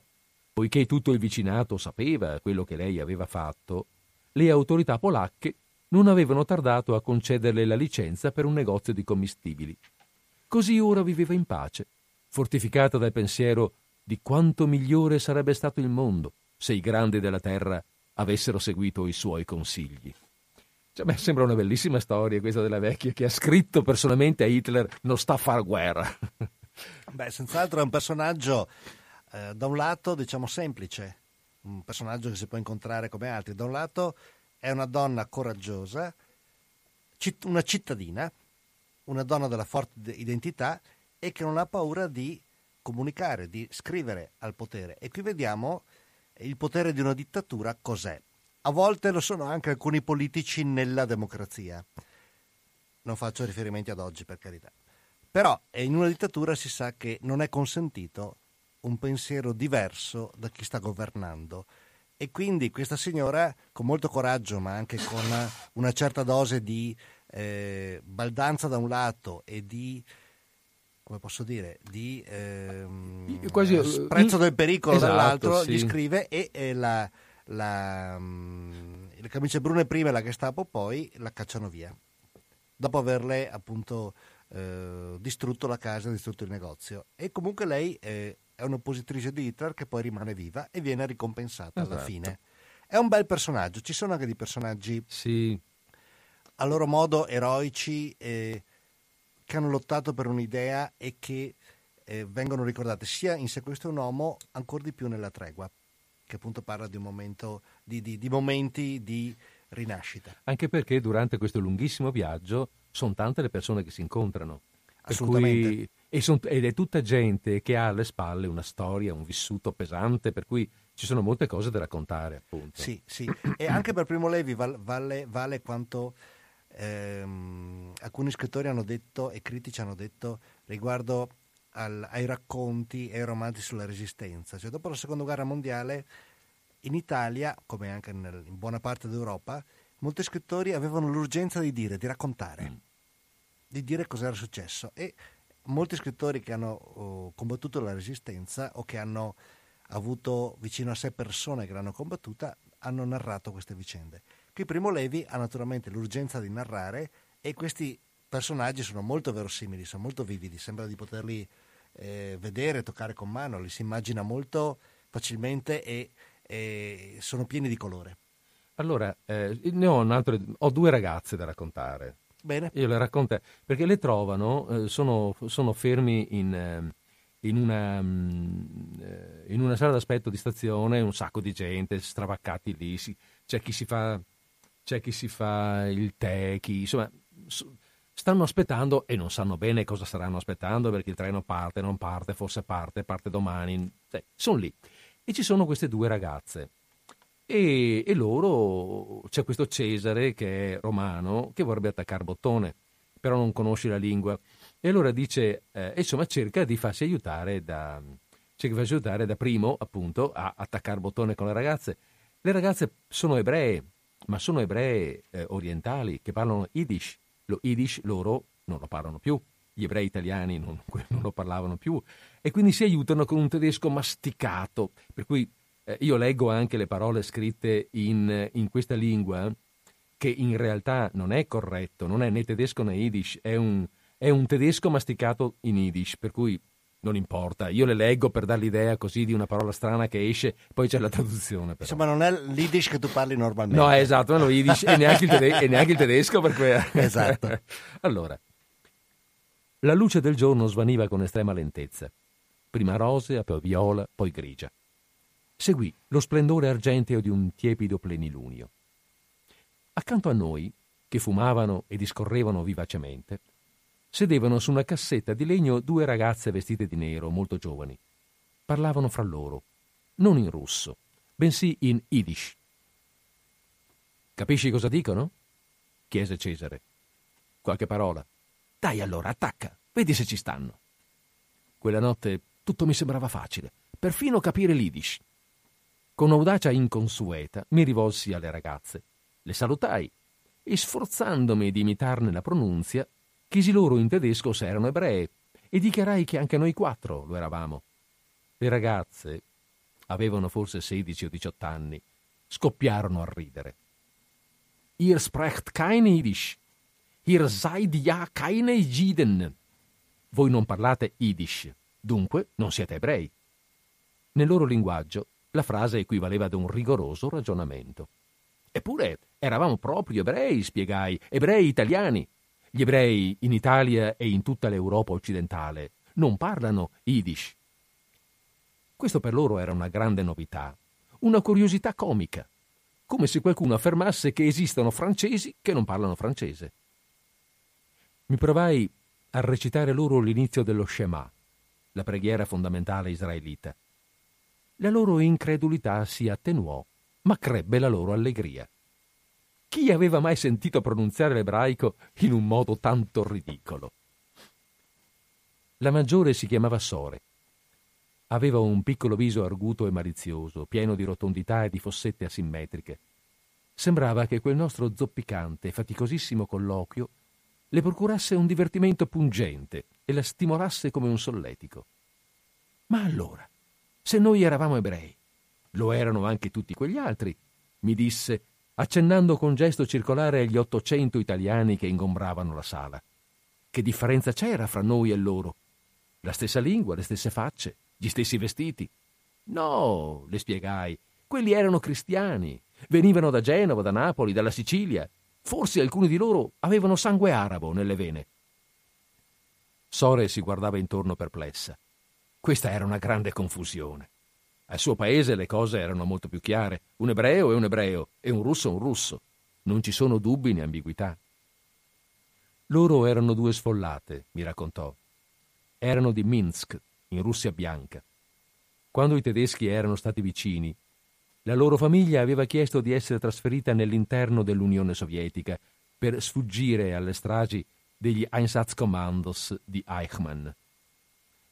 poiché tutto il vicinato sapeva quello che lei aveva fatto, le autorità polacche non avevano tardato a concederle la licenza per un negozio di commestibili. Così ora viveva in pace, fortificata dal pensiero di quanto migliore sarebbe stato il mondo se i grandi della terra avessero seguito i suoi consigli. Cioè, beh, sembra una bellissima storia questa della vecchia che ha scritto personalmente a Hitler non sta a far guerra. Beh, senz'altro è un personaggio eh, da un lato diciamo semplice, un personaggio che si può incontrare come altri, da un lato è una donna coraggiosa, una cittadina, una donna della forte identità e che non ha paura di comunicare, di scrivere al potere. E qui vediamo il potere di una dittatura cos'è. A volte lo sono anche alcuni politici nella democrazia. Non faccio riferimenti ad oggi, per carità. Però in una dittatura si sa che non è consentito un pensiero diverso da chi sta governando e quindi questa signora, con molto coraggio, ma anche con una certa dose di eh, baldanza da un lato e di come posso dire, di ehm, Quasi, eh, sprezzo del pericolo esatto, dall'altro, sì. gli scrive e, e la, la, um, le camicie brune prima e la Gestapo poi la cacciano via, dopo averle appunto eh, distrutto la casa, distrutto il negozio. E comunque lei eh, è un'oppositrice di Hitler che poi rimane viva e viene ricompensata esatto. alla fine. È un bel personaggio, ci sono anche dei personaggi sì. a loro modo eroici eh, che hanno lottato per un'idea e che eh, vengono ricordate sia in Se questo è un uomo, ancora di più nella tregua, che appunto parla di, un momento, di, di, di momenti di rinascita. Anche perché durante questo lunghissimo viaggio sono tante le persone che si incontrano. Assolutamente. Cui, e son, ed è tutta gente che ha alle spalle una storia, un vissuto pesante, per cui ci sono molte cose da raccontare, appunto. Sì, sì. E anche per Primo Levi vale, vale quanto ehm, alcuni scrittori hanno detto e critici hanno detto riguardo al, ai racconti e ai romanzi sulla resistenza. Cioè, dopo la seconda guerra mondiale, in Italia, come anche nel, in buona parte d'Europa, molti scrittori avevano l'urgenza di dire, di raccontare, mm. di dire cosa era successo. E molti scrittori che hanno oh, combattuto la resistenza o che hanno avuto vicino a sé persone che l'hanno combattuta hanno narrato queste vicende. Qui Primo Levi ha naturalmente l'urgenza di narrare e questi personaggi sono molto verosimili, sono molto vividi, sembra di poterli eh, vedere, toccare con mano, li si immagina molto facilmente e, e sono pieni di colore. Allora, eh, ne ho, altro, ho due ragazze da raccontare. Bene. Io le racconto perché le trovano, eh, sono, sono, fermi in, eh, in, una, mm, eh, in, una, sala d'aspetto di stazione, un sacco di gente, stravaccati lì, si, c'è, chi si fa, c'è chi si fa il tè, chi, insomma, stanno aspettando e non sanno bene cosa staranno aspettando perché il treno parte, non parte, forse parte, parte domani, cioè, sono lì. E ci sono queste due ragazze e, e, loro c'è questo Cesare che è romano che vorrebbe attaccare bottone, però non conosce la lingua. E allora dice, eh, insomma, cerca di farsi aiutare da, c'è che aiutare da primo, appunto, a attaccare bottone con le ragazze. Le ragazze sono ebree, ma sono ebree eh, orientali che parlano Yiddish. Lo Yiddish loro non lo parlano più, gli ebrei italiani non, non lo parlavano più e quindi si aiutano con un tedesco masticato. Per cui eh, io leggo anche le parole scritte in, in, questa lingua che in realtà non è corretto, non è né tedesco né Yiddish, è un, è un tedesco masticato in Yiddish, per cui non importa, io le leggo per dare l'idea così di una parola strana che esce, poi c'è la traduzione. Però. Insomma, non è l'Yiddish che tu parli normalmente. No, esatto, non è Yiddish e neanche il, tede- e neanche il tedesco per cui... esatto. allora, la luce del giorno svaniva con estrema lentezza, prima rosea, poi viola, poi grigia. Seguì lo splendore argenteo di un tiepido plenilunio. Accanto a noi, che fumavano e discorrevano vivacemente, sedevano su una cassetta di legno due ragazze vestite di nero, molto giovani. Parlavano fra loro, non in russo, bensì in Yiddish. Capisci cosa dicono? chiese Cesare. Qualche parola. Dai allora, attacca, vedi se ci stanno. Quella notte tutto mi sembrava facile, perfino capire l'Idish. Con audacia inconsueta mi rivolsi alle ragazze, le salutai e sforzandomi di imitarne la pronunzia, chiesi loro in tedesco se erano ebree e dichiarai che anche noi quattro lo eravamo. Le ragazze, avevano forse 16 o 18 anni, scoppiarono a ridere. Ihr sprecht kein Yiddish, Ihr seid ja keine Jiden. Voi non parlate Yiddish, dunque non siete ebrei. Nel loro linguaggio la frase equivaleva ad un rigoroso ragionamento. Eppure eravamo proprio ebrei, spiegai, ebrei italiani. Gli ebrei in Italia e in tutta l'Europa occidentale non parlano Yiddish. Questo per loro era una grande novità, una curiosità comica, come se qualcuno affermasse che esistono francesi che non parlano francese mi provai a recitare loro l'inizio dello Shema, la preghiera fondamentale israelita. La loro incredulità si attenuò, ma crebbe la loro allegria. Chi aveva mai sentito pronunziare l'ebraico in un modo tanto ridicolo? La maggiore si chiamava Sore. Aveva un piccolo viso arguto e malizioso, pieno di rotondità e di fossette asimmetriche. Sembrava che quel nostro zoppicante e faticosissimo colloquio le procurasse un divertimento pungente e la stimolasse come un solletico. Ma allora, se noi eravamo ebrei, lo erano anche tutti quegli altri, mi disse, accennando con gesto circolare agli ottocento italiani che ingombravano la sala. Che differenza c'era fra noi e loro? La stessa lingua, le stesse facce, gli stessi vestiti. No, le spiegai, quelli erano cristiani, venivano da Genova, da Napoli, dalla Sicilia, Forse alcuni di loro avevano sangue arabo nelle vene. Sore si guardava intorno perplessa. Questa era una grande confusione. Al suo paese le cose erano molto più chiare. Un ebreo è un ebreo e un russo è un russo. Non ci sono dubbi né ambiguità. Loro erano due sfollate, mi raccontò. Erano di Minsk, in Russia bianca. Quando i tedeschi erano stati vicini, la loro famiglia aveva chiesto di essere trasferita nell'interno dell'Unione Sovietica per sfuggire alle stragi degli Einsatzkommandos di Eichmann.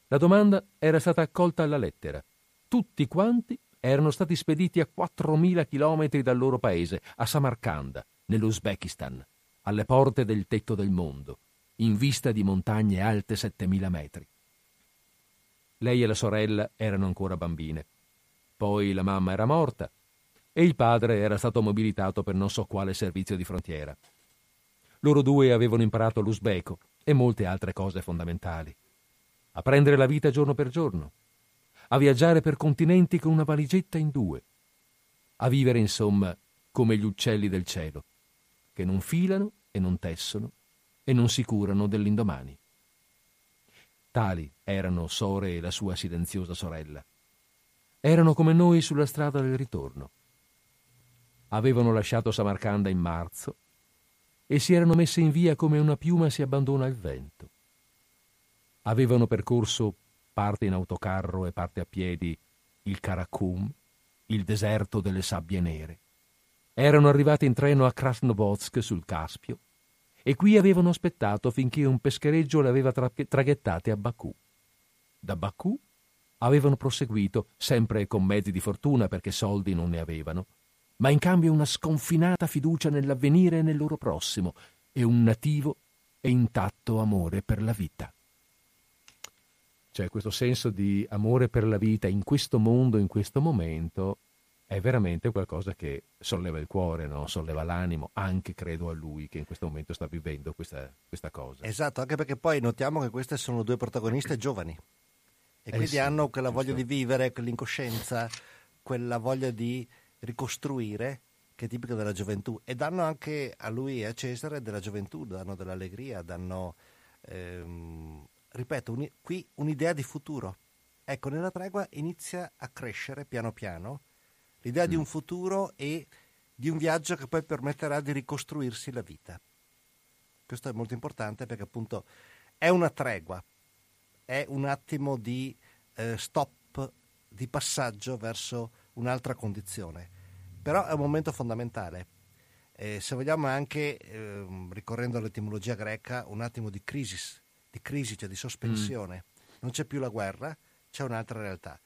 La domanda era stata accolta alla lettera. Tutti quanti erano stati spediti a 4.000 chilometri dal loro paese, a Samarcanda, nell'Uzbekistan, alle porte del tetto del mondo, in vista di montagne alte 7.000 metri. Lei e la sorella erano ancora bambine. Poi la mamma era morta e il padre era stato mobilitato per non so quale servizio di frontiera. Loro due avevano imparato l'usbeco e molte altre cose fondamentali. A prendere la vita giorno per giorno, a viaggiare per continenti con una valigetta in due, a vivere insomma come gli uccelli del cielo, che non filano e non tessono e non si curano dell'indomani. Tali erano Sore e la sua silenziosa sorella. Erano come noi sulla strada del ritorno. Avevano lasciato Samarcanda in marzo e si erano messe in via come una piuma si abbandona al vento. Avevano percorso parte in autocarro e parte a piedi il Karakum, il deserto delle sabbie nere. Erano arrivati in treno a Krasnovodsk sul Caspio e qui avevano aspettato finché un peschereggio le aveva tra- traghettate a Baku. Da Baku avevano proseguito, sempre con mezzi di fortuna perché soldi non ne avevano, ma in cambio una sconfinata fiducia nell'avvenire e nel loro prossimo e un nativo e intatto amore per la vita. Cioè questo senso di amore per la vita in questo mondo, in questo momento, è veramente qualcosa che solleva il cuore, no? solleva l'animo, anche credo a lui che in questo momento sta vivendo questa, questa cosa. Esatto, anche perché poi notiamo che queste sono due protagoniste giovani e eh quindi sì, hanno quella giusto. voglia di vivere, quell'incoscienza, quella voglia di ricostruire che è tipica della gioventù e danno anche a lui e a Cesare della gioventù, danno dell'allegria, danno, ehm, ripeto, un, qui un'idea di futuro. Ecco, nella tregua inizia a crescere piano piano l'idea mm. di un futuro e di un viaggio che poi permetterà di ricostruirsi la vita. Questo è molto importante perché appunto è una tregua, è un attimo di eh, stop, di passaggio verso un'altra condizione. Però è un momento fondamentale. Eh, se vogliamo anche, eh, ricorrendo all'etimologia greca, un attimo di crisi, di crisi, cioè di sospensione. Mm. Non c'è più la guerra, c'è un'altra realtà.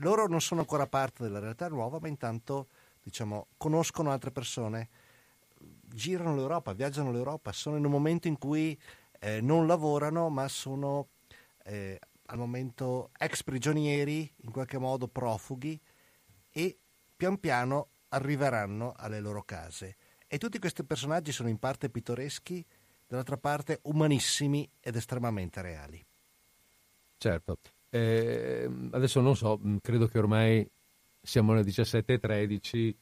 Loro non sono ancora parte della realtà nuova, ma intanto diciamo, conoscono altre persone, girano l'Europa, viaggiano l'Europa, sono in un momento in cui eh, non lavorano, ma sono eh, al momento ex prigionieri, in qualche modo profughi, e pian piano arriveranno alle loro case. E tutti questi personaggi sono in parte pittoreschi, dall'altra parte umanissimi ed estremamente reali. Certo. Eh, adesso non so, mm, credo che ormai siamo alle 17.13.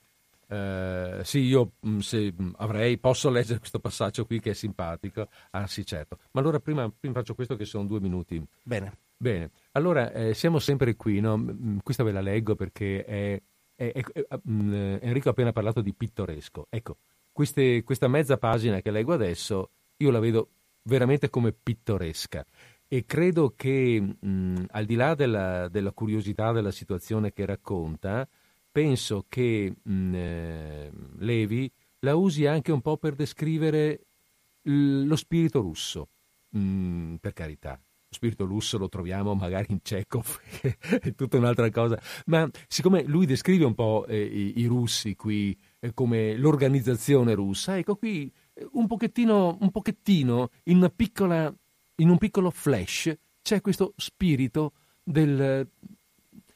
Eh, sì, io mm, se mm, avrei, posso leggere questo passaggio qui che è simpatico. Ah sì, certo. Ma allora prima, prima faccio questo che sono due minuti. Bene. Bene, allora eh, siamo sempre qui, no? questa ve la leggo perché è, è, è, è Enrico ha appena parlato di pittoresco. Ecco, queste, questa mezza pagina che leggo adesso io la vedo veramente come pittoresca e credo che mh, al di là della, della, curiosità della situazione che racconta, penso che mh, eh, Levi la usi anche un po' per descrivere l- lo spirito russo, mh, per carità. Lo spirito russo lo troviamo magari in Chekhov, che è tutta un'altra cosa, ma siccome lui descrive un po' eh, i, i, russi qui eh, come l'organizzazione russa, ecco qui un pochettino, un pochettino in piccola in un piccolo flash c'è questo spirito del,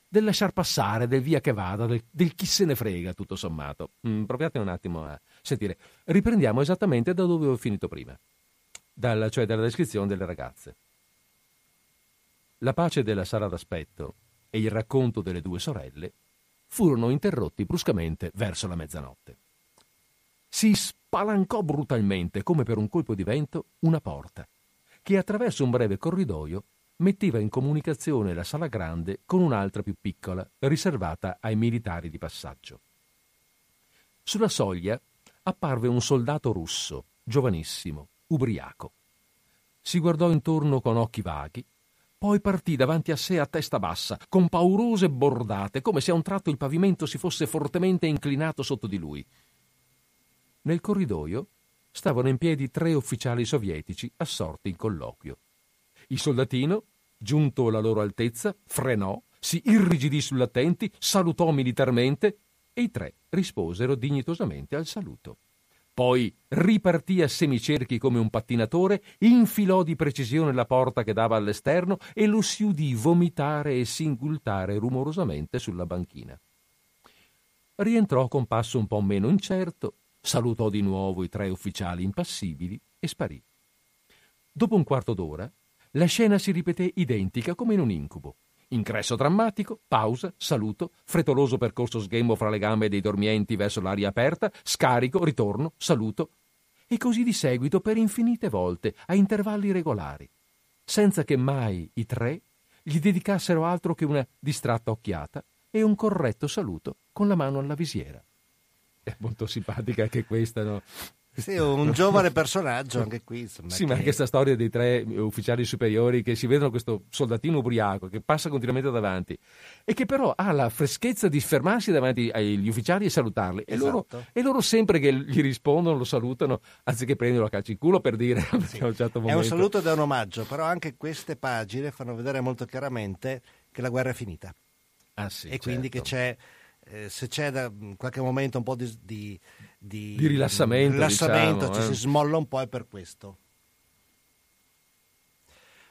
del lasciar passare, del via che vada, del, del chi se ne frega, tutto sommato. Mm, proviate un attimo a sentire. Riprendiamo esattamente da dove ho finito prima, dalla, cioè dalla descrizione delle ragazze. La pace della sala d'aspetto e il racconto delle due sorelle furono interrotti bruscamente verso la mezzanotte. Si spalancò brutalmente, come per un colpo di vento, una porta che attraverso un breve corridoio metteva in comunicazione la sala grande con un'altra più piccola, riservata ai militari di passaggio. Sulla soglia apparve un soldato russo, giovanissimo, ubriaco. Si guardò intorno con occhi vaghi, poi partì davanti a sé a testa bassa, con paurose bordate, come se a un tratto il pavimento si fosse fortemente inclinato sotto di lui. Nel corridoio stavano in piedi tre ufficiali sovietici assorti in colloquio. Il soldatino, giunto alla loro altezza, frenò, si irrigidì sull'attenti, salutò militarmente e i tre risposero dignitosamente al saluto. Poi ripartì a semicerchi come un pattinatore, infilò di precisione la porta che dava all'esterno e lo si udì vomitare e singultare rumorosamente sulla banchina. Rientrò con passo un po' meno incerto, salutò di nuovo i tre ufficiali impassibili e sparì. Dopo un quarto d'ora, la scena si ripeté identica come in un incubo. Ingresso drammatico, pausa, saluto, frettoloso percorso sghembo fra le gambe dei dormienti verso l'aria aperta, scarico, ritorno, saluto, e così di seguito per infinite volte, a intervalli regolari, senza che mai i tre gli dedicassero altro che una distratta occhiata e un corretto saluto con la mano alla visiera è molto simpatica anche questa, no? Sì, un giovane personaggio anche qui. Insomma, sì, che... ma anche questa storia dei tre ufficiali superiori che si vedono questo soldatino ubriaco che passa continuamente davanti e che però ha la freschezza di fermarsi davanti agli ufficiali e salutarli. Esatto. E, loro, e, loro, sempre che gli rispondono lo salutano anziché prenderlo a calcio in culo per dire sì. a un certo momento. È un saluto ed è un omaggio, però anche queste pagine fanno vedere molto chiaramente che la guerra è finita. Ah, sì, e certo. quindi che c'è, eh, se c'è da in qualche momento un po' di, di, di, di rilassamento, rilassamento diciamo, ci eh. si smolla un po' è per questo.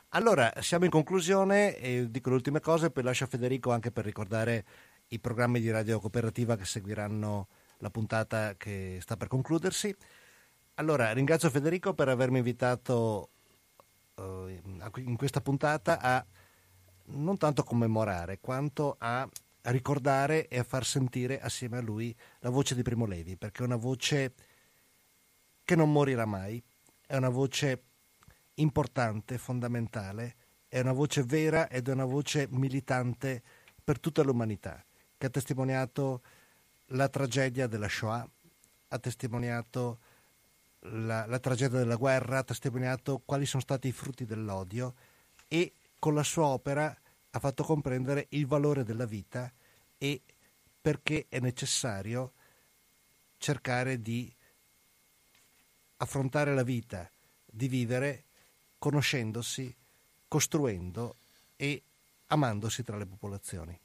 Allora, siamo in conclusione e dico le ultime cose, poi lascio a Federico anche per ricordare i programmi di radio cooperativa che seguiranno la puntata che sta per concludersi. Allora, ringrazio Federico per avermi invitato uh, in questa puntata a non tanto commemorare quanto a ricordare e a far sentire assieme a lui la voce di Primo Levi, perché è una voce che non morirà mai, è una voce importante, fondamentale, è una voce vera ed è una voce militante per tutta l'umanità, che ha testimoniato la tragedia della Shoah, ha testimoniato la, la, tragedia della guerra, ha testimoniato quali sono stati i frutti dell'odio e con la sua opera ha fatto comprendere il valore della vita e perché è necessario cercare di affrontare la vita, di vivere conoscendosi, costruendo e amandosi tra le popolazioni.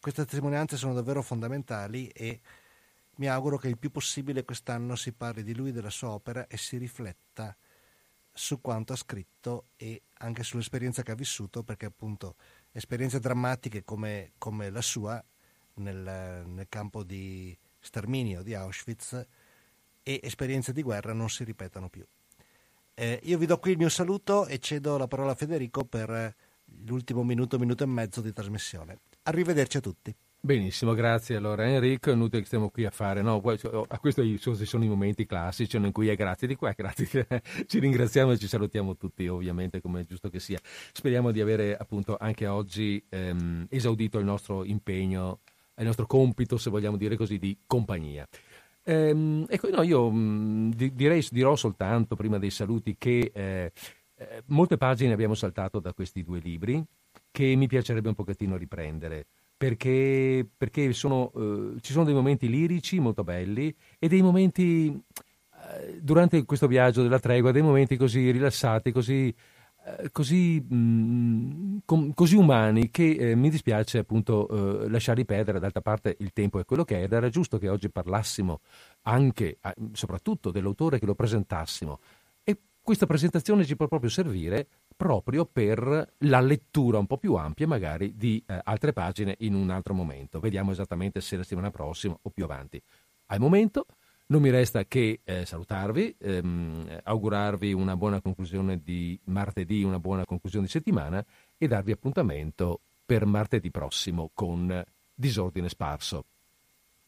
Queste testimonianze sono davvero fondamentali e mi auguro che il più possibile quest'anno si parli di lui, della sua opera e si rifletta su quanto ha scritto e anche sull'esperienza che ha vissuto, perché appunto esperienze drammatiche come, come la sua nel, nel, campo di sterminio di Auschwitz e esperienze di guerra non si ripetano più. Eh, io vi do qui il mio saluto e cedo la parola a Federico per l'ultimo minuto, minuto e mezzo di trasmissione. Arrivederci a tutti. Benissimo, grazie. Allora Enrico, è inutile che stiamo qui a fare, no? A questi sono i momenti classici in cui è grazie di qua, grazie. Ci ringraziamo e ci salutiamo tutti, ovviamente, come è giusto che sia. Speriamo di avere appunto anche oggi ehm, esaudito il nostro impegno, il nostro compito, se vogliamo dire così, di compagnia. Ehm, ecco, no, io mh, direi, dirò soltanto prima dei saluti che eh, eh, molte pagine abbiamo saltato da questi due libri che mi piacerebbe un pochettino riprendere perché, perché sono, eh, ci sono dei momenti lirici molto belli e dei momenti, eh, durante questo viaggio della tregua, dei momenti così rilassati, così, così, mh, mm, com, così umani che eh, mi dispiace appunto eh, lasciarli perdere. D'altra parte il tempo è quello che è ed era giusto che oggi parlassimo anche, soprattutto dell'autore, che lo presentassimo. E questa presentazione ci può proprio servire proprio per la lettura un po' più ampia magari di eh, altre pagine in un altro momento. Vediamo esattamente se la settimana prossima o più avanti. Al momento non mi resta che eh, salutarvi, ehm, augurarvi una buona conclusione di martedì, una buona conclusione di settimana e darvi appuntamento per martedì prossimo con Disordine Sparso.